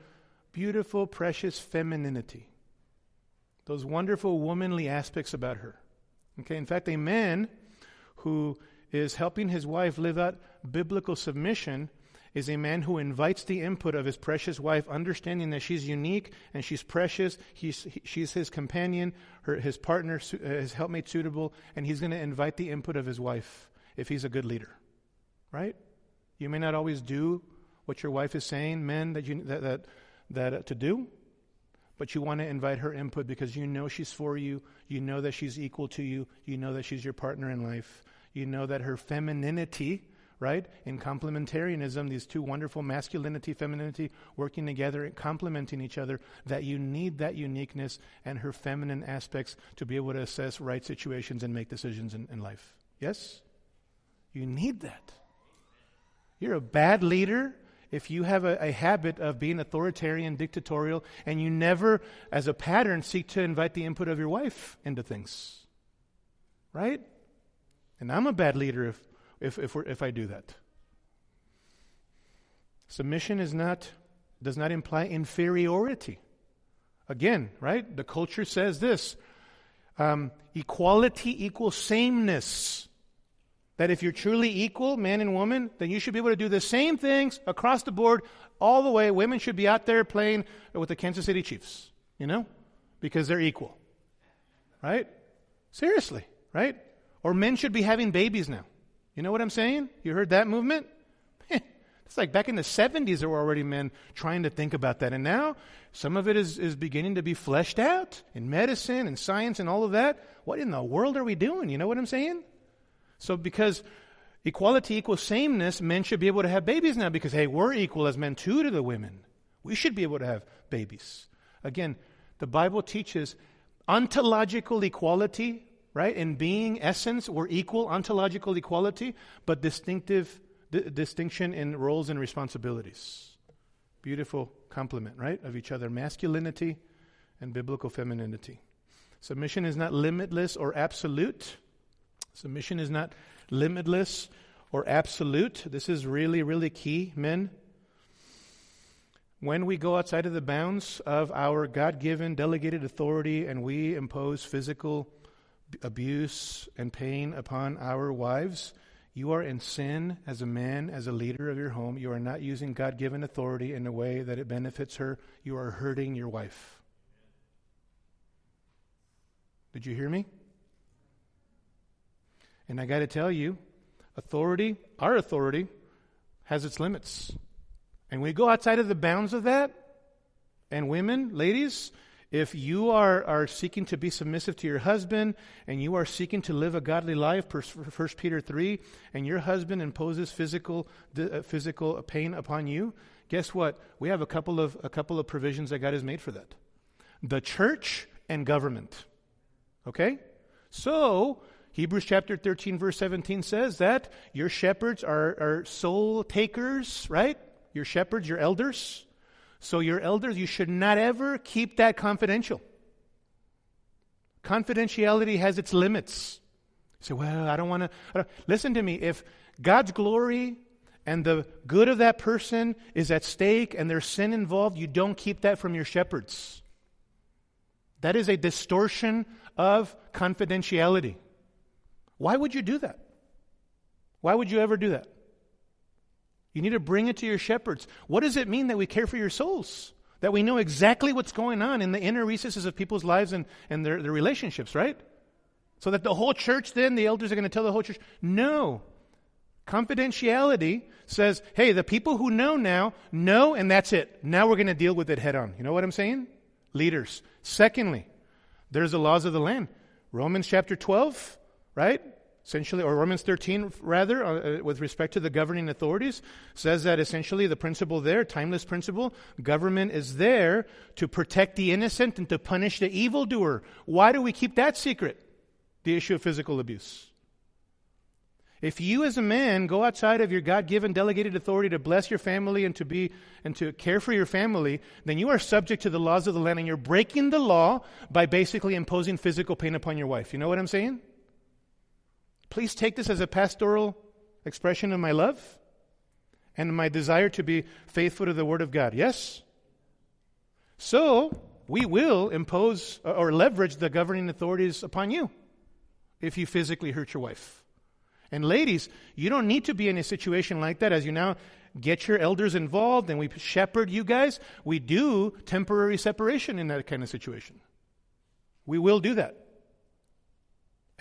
beautiful, precious femininity those wonderful womanly aspects about her. Okay, in fact, a man who is helping his wife live out biblical submission is a man who invites the input of his precious wife, understanding that she's unique and she's precious. He's, he, she's his companion, her, his partner, uh, his helpmate suitable, and he's going to invite the input of his wife if he's a good leader. Right? You may not always do what your wife is saying, men, that, you, that, that, that uh, to do, but you want to invite her input because you know she's for you. You know that she's equal to you. You know that she's your partner in life. You know that her femininity, right? In complementarianism, these two wonderful masculinity, femininity working together and complementing each other, that you need that uniqueness and her feminine aspects to be able to assess right situations and make decisions in, in life. Yes? You need that. You're a bad leader if you have a, a, habit of being authoritarian, dictatorial, and you never, as a pattern, seek to invite the input of your wife into things. Right? And I'm a bad leader if if, if, if I do that. Submission is not, does not imply inferiority. Again, right? The culture says this um, equality equals sameness. That if you're truly equal, man and woman, then you should be able to do the same things across the board, all the way. Women should be out there playing with the Kansas City Chiefs, you know, because they're equal. Right? Seriously, right? Or men should be having babies now. You know what I'm saying? You heard that movement? it's like back in the 70s, there were already men trying to think about that. And now, some of it is, is beginning to be fleshed out in medicine and science and all of that. What in the world are we doing? You know what I'm saying? So, because equality equals sameness, men should be able to have babies now because, hey, we're equal as men too to the women. We should be able to have babies. Again, the Bible teaches ontological equality right? In being, essence, we're equal, ontological equality, but distinctive d- distinction in roles and responsibilities. Beautiful complement, right, of each other masculinity and biblical femininity. Submission is not limitless or absolute. Submission is not limitless or absolute. This is really, really key, men. When we go outside of the bounds of our God given delegated authority and we impose physical abuse and pain upon our wives, you are in sin as a man, as a leader of your home. You are not using God given authority in a way that it benefits her. You are hurting your wife. Did you hear me? And I got to tell you, authority, our authority, has its limits. And we go outside of the bounds of that, and women, ladies, if you are, are seeking to be submissive to your husband and you are seeking to live a godly life, 1 Peter 3, and your husband imposes physical, uh, physical pain upon you, guess what? We have a couple, of, a couple of provisions that God has made for that the church and government. Okay? So, Hebrews chapter 13, verse 17 says that your shepherds are, are soul takers, right? Your shepherds, your elders. So, your elders, you should not ever keep that confidential. Confidentiality has its limits. You say, well, I don't want to. Listen to me. If God's glory and the good of that person is at stake and there's sin involved, you don't keep that from your shepherds. That is a distortion of confidentiality. Why would you do that? Why would you ever do that? You need to bring it to your shepherds. What does it mean that we care for your souls? That we know exactly what's going on in the inner recesses of people's lives and, and their, their relationships, right? So that the whole church then, the elders are going to tell the whole church, no. Confidentiality says, hey, the people who know now, know, and that's it. Now we're going to deal with it head on. You know what I'm saying? Leaders. Secondly, there's the laws of the land. Romans chapter 12, right? essentially, or Romans 13 rather, uh, uh, with respect to the governing authorities, says that essentially the principle there, timeless principle, government is there to protect the innocent and to punish the evildoer. Why do we keep that secret? The issue of physical abuse. If you as a man go outside of your God-given delegated authority to bless your family and to be and to care for your family, then you are subject to the laws of the land and you're breaking the law by basically imposing physical pain upon your wife. You know what I'm saying? Please take this as a pastoral expression of my love and my desire to be faithful to the Word of God. Yes? So, we will impose or leverage the governing authorities upon you if you physically hurt your wife. And ladies, you don't need to be in a situation like that as you now get your elders involved and we shepherd you guys. We do temporary separation in that kind of situation. We will do that.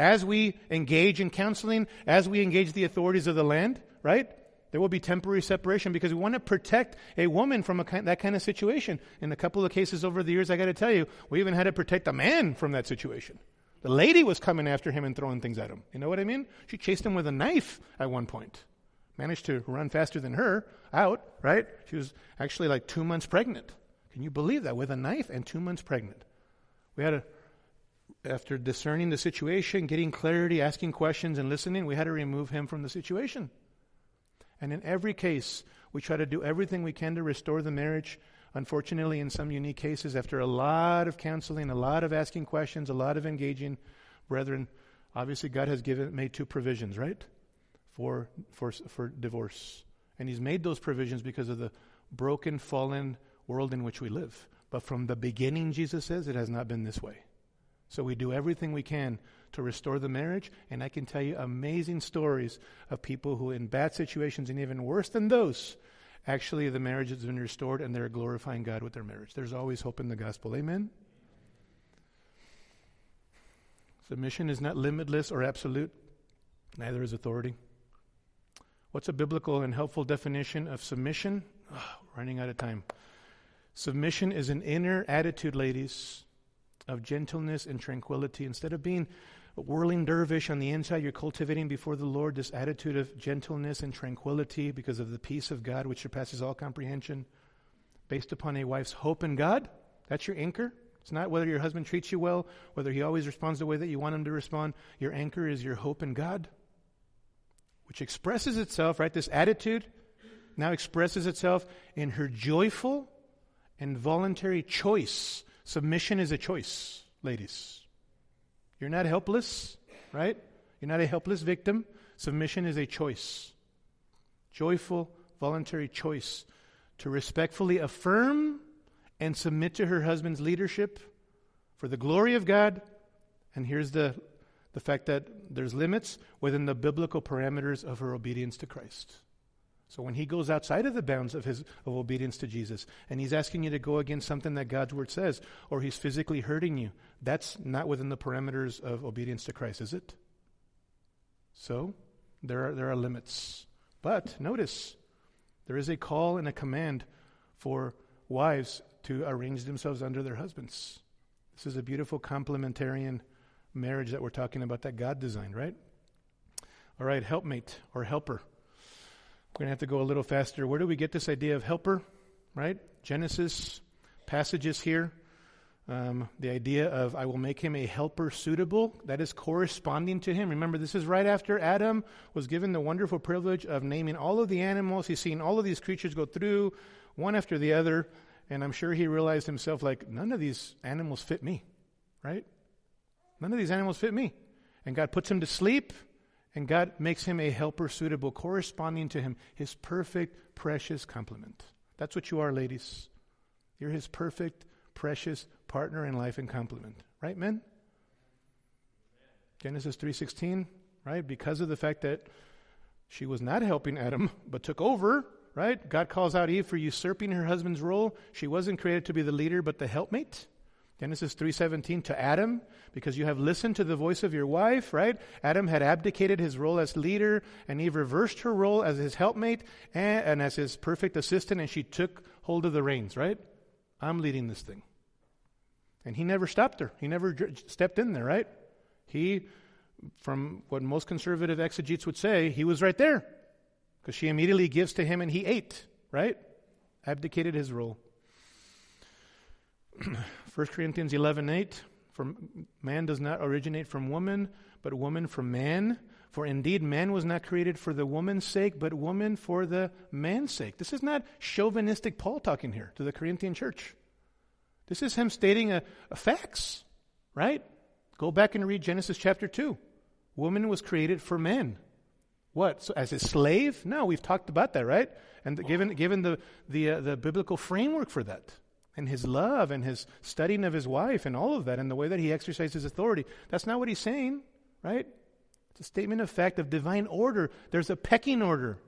As we engage in counseling, as we engage the authorities of the land, right? There will be temporary separation because we want to protect a woman from a that kind of situation. In a couple of cases over the years, I got to tell you, we even had to protect a man from that situation. The lady was coming after him and throwing things at him. You know what I mean? She chased him with a knife at one point. managed to run faster than her out, right? She was actually like two months pregnant. Can you believe that? With a knife and two months pregnant. We had to, after discerning the situation, getting clarity, asking questions, and listening, we had to remove him from the situation. And in every case, we try to do everything we can to restore the marriage. Unfortunately, in some unique cases, after a lot of counseling, a lot of asking questions, a lot of engaging, brethren, obviously God has given made two provisions, right? For for for divorce. And he's made those provisions because of the broken, fallen world in which we live. But from the beginning, Jesus says, it has not been this way. So we do everything we can to restore the marriage. And I can tell you amazing stories of people who, in bad situations and even worse than those, actually the marriage has been restored and they're glorifying God with their marriage. There's always hope in the gospel. Amen? Submission is not limitless or absolute, neither is authority. What's a biblical and helpful definition of submission? Oh, running out of time. Submission is an inner attitude, ladies, of gentleness and tranquility. Instead of being a whirling dervish on the inside, you're cultivating before the Lord this attitude of gentleness and tranquility because of the peace of God which surpasses all comprehension, based upon a wife's hope in God. That's your anchor. It's not whether your husband treats you well, whether he always responds the way that you want him to respond. Your anchor is your hope in God, which expresses itself, right? This attitude now expresses itself in her joyful and voluntary choice. Submission is a choice, ladies. You're not helpless, right? You're not a helpless victim. Submission is a choice. Joyful, voluntary choice to respectfully affirm and submit to her husband's leadership for the glory of God. And here's the, the fact that there's limits within the biblical parameters of her obedience to Christ. So when he goes outside of the bounds of his of obedience to Jesus and he's asking you to go against something that God's word says or he's physically hurting you, that's not within the parameters of obedience to Christ, is it? So there are there are limits. But notice there is a call and a command for wives to arrange themselves under their husbands. This is a beautiful complementarian marriage that we're talking about that God designed, right? All right, helpmate or helper. We're going to have to go a little faster. Where do we get this idea of helper? Right? Genesis passages here. Um, the idea of I will make him a helper suitable, that is corresponding to him. Remember, this is right after Adam was given the wonderful privilege of naming all of the animals. He's seen all of these creatures go through one after the other, and I'm sure he realized himself like, none of these animals fit me, right? None of these animals fit me. And God puts him to sleep, and God makes him a helper suitable, corresponding to him, his perfect, precious complement. That's what you are, ladies. You're his perfect, precious partner in life and complement. Right, men? Genesis 3:16, right? Because of the fact that she was not helping Adam, but took over, right? God calls out Eve for usurping her husband's role. She wasn't created to be the leader, but the helpmate. Genesis 3:17 to Adam because you have listened to the voice of your wife, right? Adam had abdicated his role as leader and Eve reversed her role as his helpmate and, and as his perfect assistant and she took hold of the reins, right? I'm leading this thing. And he never stopped her. He never stepped in there, right? He from what most conservative exegetes would say, he was right there because she immediately gives to him and he ate, right? Abdicated his role. 1 Corinthians 11 8, for man does not originate from woman, but woman from man. For indeed, man was not created for the woman's sake, but woman for the man's sake. This is not chauvinistic Paul talking here to the Corinthian church. This is him stating a, a facts, right? Go back and read Genesis chapter 2. Woman was created for men. What? So as a slave? No, we've talked about that, right? And given, given the, the, uh, the biblical framework for that and his love and his studying of his wife and all of that and the way that he exercised his authority. That's not what he's saying, right? It's a statement of fact of divine order. There's a pecking order.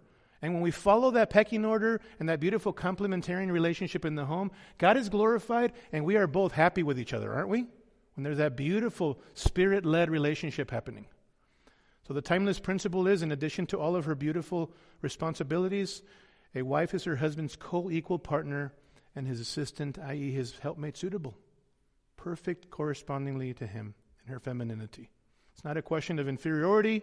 And when we follow that pecking order and that beautiful complementarian relationship in the home, God is glorified and we are both happy with each other, aren't we? When there's that beautiful spirit led relationship happening. So the timeless principle is in addition to all of her beautiful responsibilities, a wife is her husband's co equal partner and his assistant, i.e., his helpmate, suitable. Perfect correspondingly to him in her femininity. It's not a question of inferiority,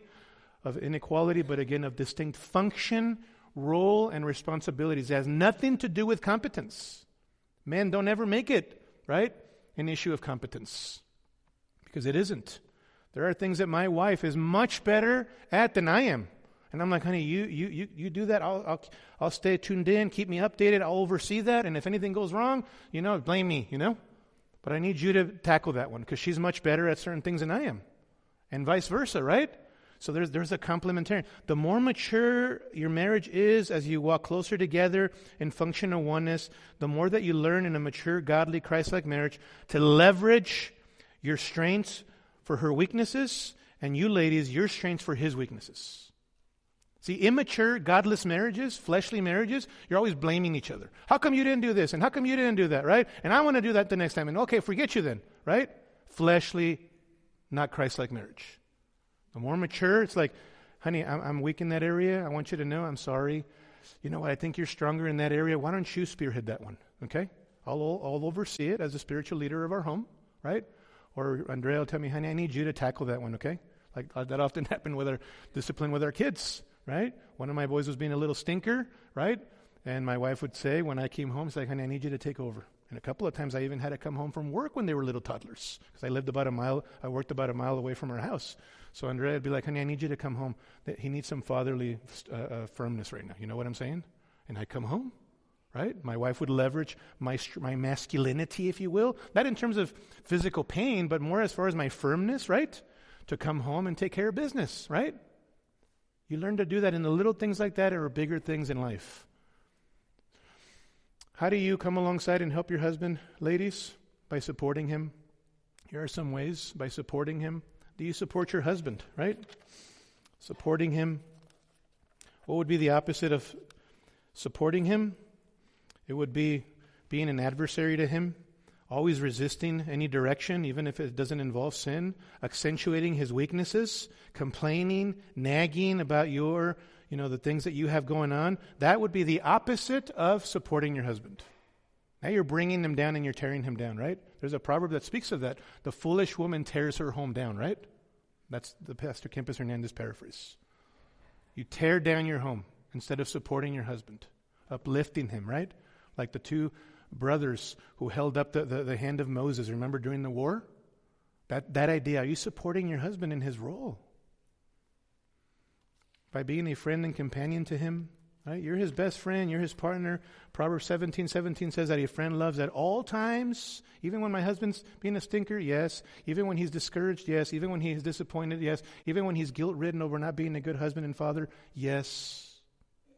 of inequality, but again of distinct function, role, and responsibilities. It has nothing to do with competence. Men don't ever make it, right? An issue of competence. Because it isn't. There are things that my wife is much better at than I am. And I'm like, honey, you, you, you, you do that. I'll, I'll, I'll stay tuned in, keep me updated. I'll oversee that. And if anything goes wrong, you know, blame me, you know? But I need you to tackle that one because she's much better at certain things than I am. And vice versa, right? So there's, there's a complementarian. The more mature your marriage is as you walk closer together in functional oneness, the more that you learn in a mature, godly, Christ like marriage to leverage your strengths for her weaknesses, and you ladies, your strengths for his weaknesses. See, immature, godless marriages, fleshly marriages, you're always blaming each other. How come you didn't do this? And how come you didn't do that, right? And I want to do that the next time. And okay, forget you then, right? Fleshly, not Christ like marriage. The more mature, it's like, honey, I'm, I'm weak in that area. I want you to know I'm sorry. You know what? I think you're stronger in that area. Why don't you spearhead that one? Okay? I'll, I'll oversee it as a spiritual leader of our home, right? Or Andrea will tell me, honey, I need you to tackle that one, okay? Like that often happened with our discipline with our kids right? One of my boys was being a little stinker, right? And my wife would say when I came home, she's like, honey, I need you to take over. And a couple of times I even had to come home from work when they were little toddlers because I lived about a mile, I worked about a mile away from our house. So Andrea would be like, honey, I need you to come home. He needs some fatherly uh, uh, firmness right now. You know what I'm saying? And I'd come home, right? My wife would leverage my, my masculinity, if you will, not in terms of physical pain, but more as far as my firmness, right? To come home and take care of business, right? You learn to do that in the little things like that or bigger things in life. How do you come alongside and help your husband, ladies? By supporting him. Here are some ways by supporting him. Do you support your husband, right? Supporting him. What would be the opposite of supporting him? It would be being an adversary to him always resisting any direction, even if it doesn't involve sin, accentuating his weaknesses, complaining, nagging about your, you know, the things that you have going on, that would be the opposite of supporting your husband. Now you're bringing him down and you're tearing him down, right? There's a proverb that speaks of that. The foolish woman tears her home down, right? That's the Pastor Kempiz Hernandez paraphrase. You tear down your home instead of supporting your husband, uplifting him, right? Like the two brothers who held up the, the, the, hand of Moses, remember during the war? That, that idea, are you supporting your husband in his role? By being a friend and companion to him? Right? You're his best friend, you're his partner. Proverbs 17 17 says that a friend loves at all times, even when my husband's being a stinker, yes. Even when he's discouraged, yes. Even when he's disappointed, yes. Even when he's guilt ridden over not being a good husband and father, yes.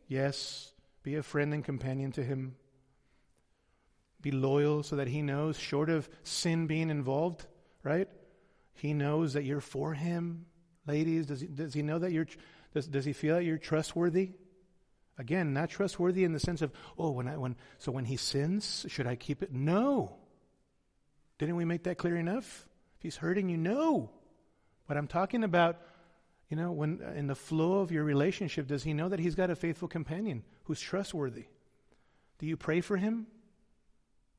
Yes. Be a friend and companion to him be loyal so that he knows, short of sin being involved, right? He knows that you're for him. Ladies, does he, does he know that you're, does, does he feel that you're trustworthy? Again, not trustworthy in the sense of, oh, when I, when, so when he sins, should I keep it? No. Didn't we make that clear enough? If he's hurting you, no. But I'm talking about, you know, when uh, in the flow of your relationship, does he know that he's got a faithful companion who's trustworthy? Do you pray for him?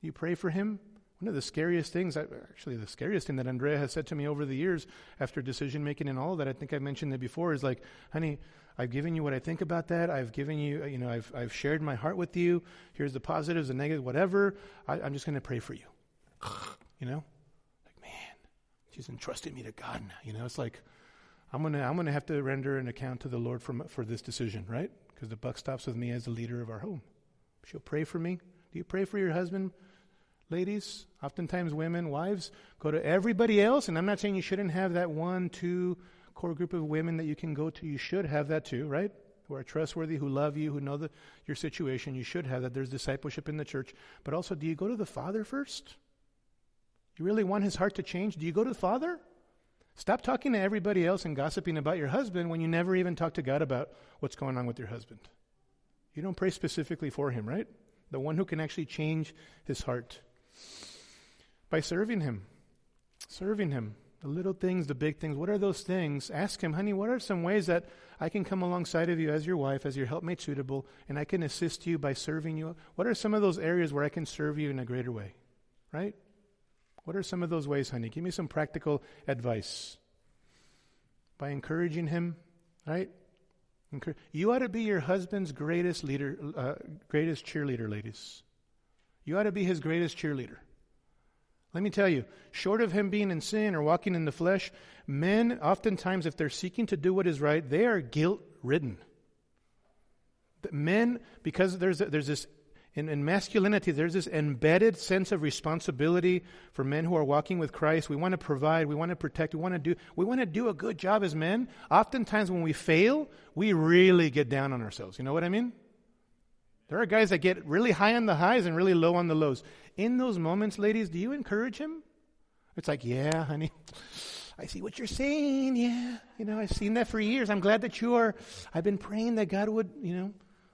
You pray for him? One of the scariest things, actually, the scariest thing that Andrea has said to me over the years after decision making and all that, I think I mentioned it before, is like, honey, I've given you what I think about that. I've given you, you know, I've, I've shared my heart with you. Here's the positives, the negatives, whatever. I, I'm just going to pray for you. you know? Like, man, she's entrusted me to God now. You know, it's like, I'm going to I'm gonna have to render an account to the Lord for, for this decision, right? Because the buck stops with me as the leader of our home. She'll pray for me. Do you pray for your husband? Ladies, oftentimes women, wives, go to everybody else. And I'm not saying you shouldn't have that one, two core group of women that you can go to. You should have that too, right? Who are trustworthy, who love you, who know the, your situation. You should have that. There's discipleship in the church. But also, do you go to the Father first? You really want his heart to change? Do you go to the Father? Stop talking to everybody else and gossiping about your husband when you never even talk to God about what's going on with your husband. You don't pray specifically for him, right? The one who can actually change his heart by serving Him. Serving Him. The little things, the big things. What are those things? Ask Him, honey, what are some ways that I can come alongside of you as your wife, as your helpmate suitable, and I can assist you by serving you? What are some of those areas where I can serve you in a greater way? Right? What are some of those ways, honey? Give me some practical advice. By encouraging him, Right? You ought to be your husband's greatest leader, uh, greatest cheerleader, ladies. You ought to be his greatest cheerleader. Let me tell you, short of him being in sin or walking in the flesh, men, oftentimes, if they're seeking to do what is right, they are guilt ridden. Men, because there's, there's this in, in, masculinity, there's this embedded sense of responsibility for men who are walking with Christ. We want to provide, we want to protect, we want to do, we want to do a good job as men. Oftentimes, when we fail, we really get down on ourselves. You know what I mean? There are guys that get really high on the highs and really low on the lows. In those moments, ladies, do you encourage him? It's like, yeah, honey, I see what you're saying. Yeah, you know, I've seen that for years. I'm glad that you are. I've been praying that God would, you know,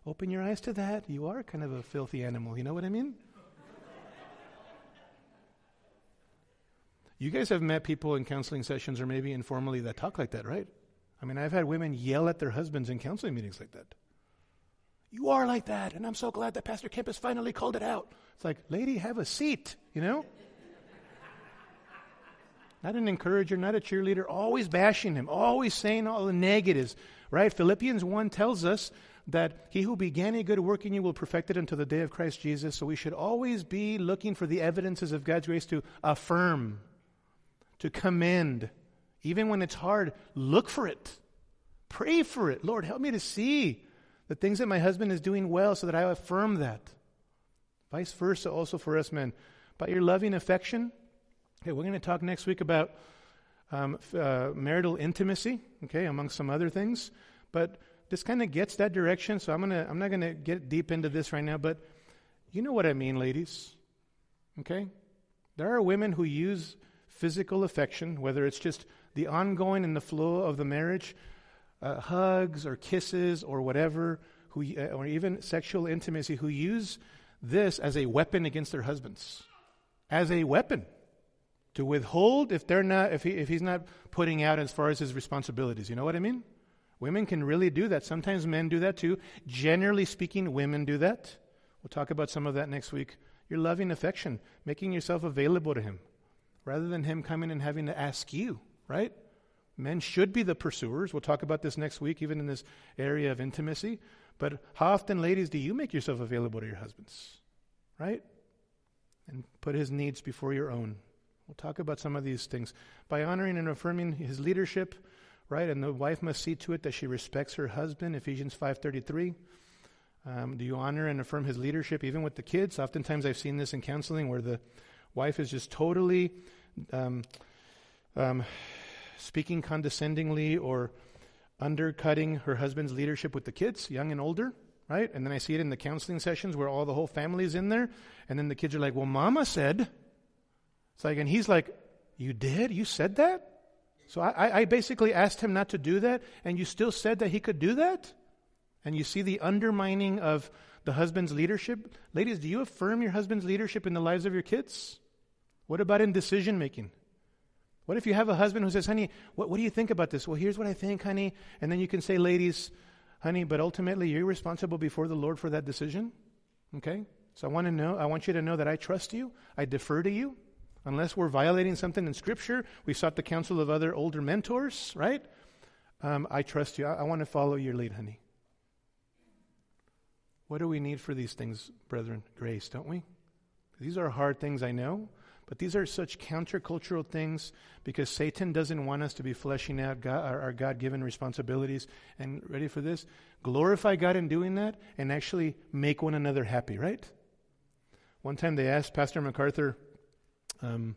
Open your eyes to that. You are kind of a filthy animal. You know what I mean? you guys have met people in counseling sessions or maybe informally that talk like that, right? I mean, I've had women yell at their husbands in counseling meetings like that. You are like that, and I'm so glad that Pastor Kemp has finally called it out. It's like, lady, have a seat, you know? not an encourager, not a cheerleader, always bashing him, always saying all the negatives, right? Philippians 1 tells us that he who began a good work in you will perfect it until the day of Christ Jesus. So we should always be looking for the evidences of God's grace to affirm, to commend. Even when it's hard, look for it. Pray for it. Lord, help me to see the things that my husband is doing well so that I affirm that. Vice versa, also for us men. By your loving affection, okay, we're going to talk next week about um, uh, marital intimacy, okay, among some other things. But this kind of gets that direction, so I'm gonna I'm not gonna get deep into this right now, but you know what I mean, ladies. Okay? There are women who use physical affection, whether it's just the ongoing and the flow of the marriage, uh, hugs or kisses or whatever, who, uh, or even sexual intimacy, who use this as a weapon against their husbands, as a weapon to withhold if they're not if he if he's not putting out as far as his responsibilities. You know what I mean? Women can really do that. Sometimes men do that too. Generally speaking, women do that. We'll talk about some of that next week. Your loving affection, making yourself available to him rather than him coming and having to ask you, right? Men should be the pursuers. We'll talk about this next week, even in this area of intimacy. But how often, ladies, do you make yourself available to your husbands, right? And put his needs before your own. We'll talk about some of these things. By honoring and affirming his leadership, right? And the wife must see to it that she respects her husband, Ephesians 5.33. Um, do you honor and affirm his leadership even with the kids? Oftentimes I've seen this in counseling where the wife is just totally um, um, speaking condescendingly or undercutting her husband's leadership with the kids, young and older, right? And then I see it in the counseling sessions where all the whole family is in there, and then the kids are like, "Well, Mama said." It's like, and he's like, "You did? You said that?" So I, I basically asked him not to do that, and you still said that he could do that? And you see the undermining of the husband's leadership? Ladies, do you affirm your husband's leadership in the lives of your kids? What about in decision making? What if you have a husband who says, honey, what, what do you think about this? Well, here's what I think, honey. And then you can say, ladies, honey, but ultimately you're responsible before the Lord for that decision. Okay? So I want to know, I want you to know that I trust you, I defer to you. Unless we're violating something in Scripture, we sought the counsel of other older mentors, right? Um, I trust you. I, I want to follow your lead, honey. What do we need for these things, brethren? Grace, don't we? These are hard things, I know, but these are such countercultural things because Satan doesn't want us to be fleshing out God, our, God given responsibilities. And ready for this? Glorify God in doing that and actually make one another happy, right? One time they asked Pastor MacArthur, um,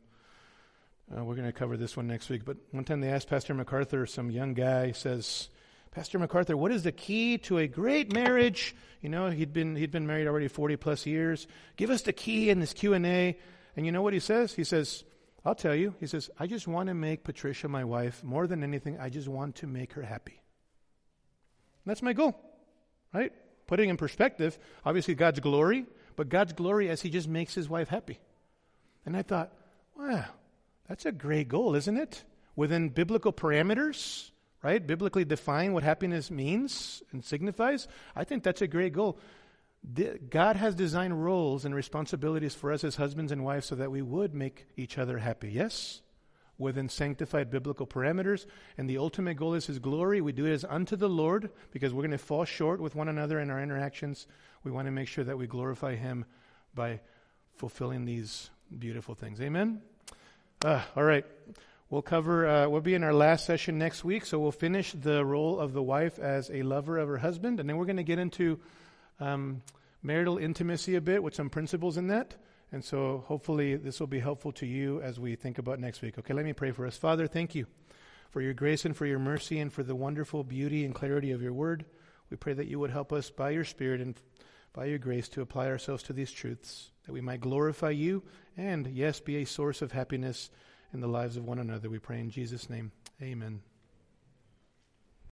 uh, we're going to cover this one next week. But one time they asked Pastor MacArthur, some young guy says, Pastor MacArthur, what is the key to a great marriage? You know, he'd been he'd been married already 40 plus years. Give us the key in this Q&A. And you know what he says? He says, I'll tell you. He says, I just want to make Patricia my wife. More than anything, I just want to make her happy. And that's my goal. Right? Putting in perspective, obviously God's glory, but God's glory as he just makes his wife happy. And I thought, wow, that's a great goal, isn't it? Within biblical parameters, right? Biblically define what happiness means and signifies. I think that's a great goal. God has designed roles and responsibilities for us as husbands and wives so that we would make each other happy. Yes? within sanctified biblical parameters. And the ultimate goal is His glory. We do it as unto the Lord because we're going to fall short with one another in our interactions. We want to make sure that we glorify Him by fulfilling these beautiful things. Amen? Uh, all right. We'll cover, uh, we'll be in our last session next week, so we'll finish the role of the wife as a lover of her husband, and then we're going to get into um, marital intimacy a bit with some principles in that. And so hopefully this will be helpful to you as we think about next week. Okay, let me pray for us. Father, thank you for your grace and for your mercy and for the wonderful beauty and clarity of your word. We pray that you would help us by your Spirit and by your grace to apply ourselves to these truths, that we might glorify you and, yes, be a source of happiness in the lives of one another. We pray in Jesus' name. Amen.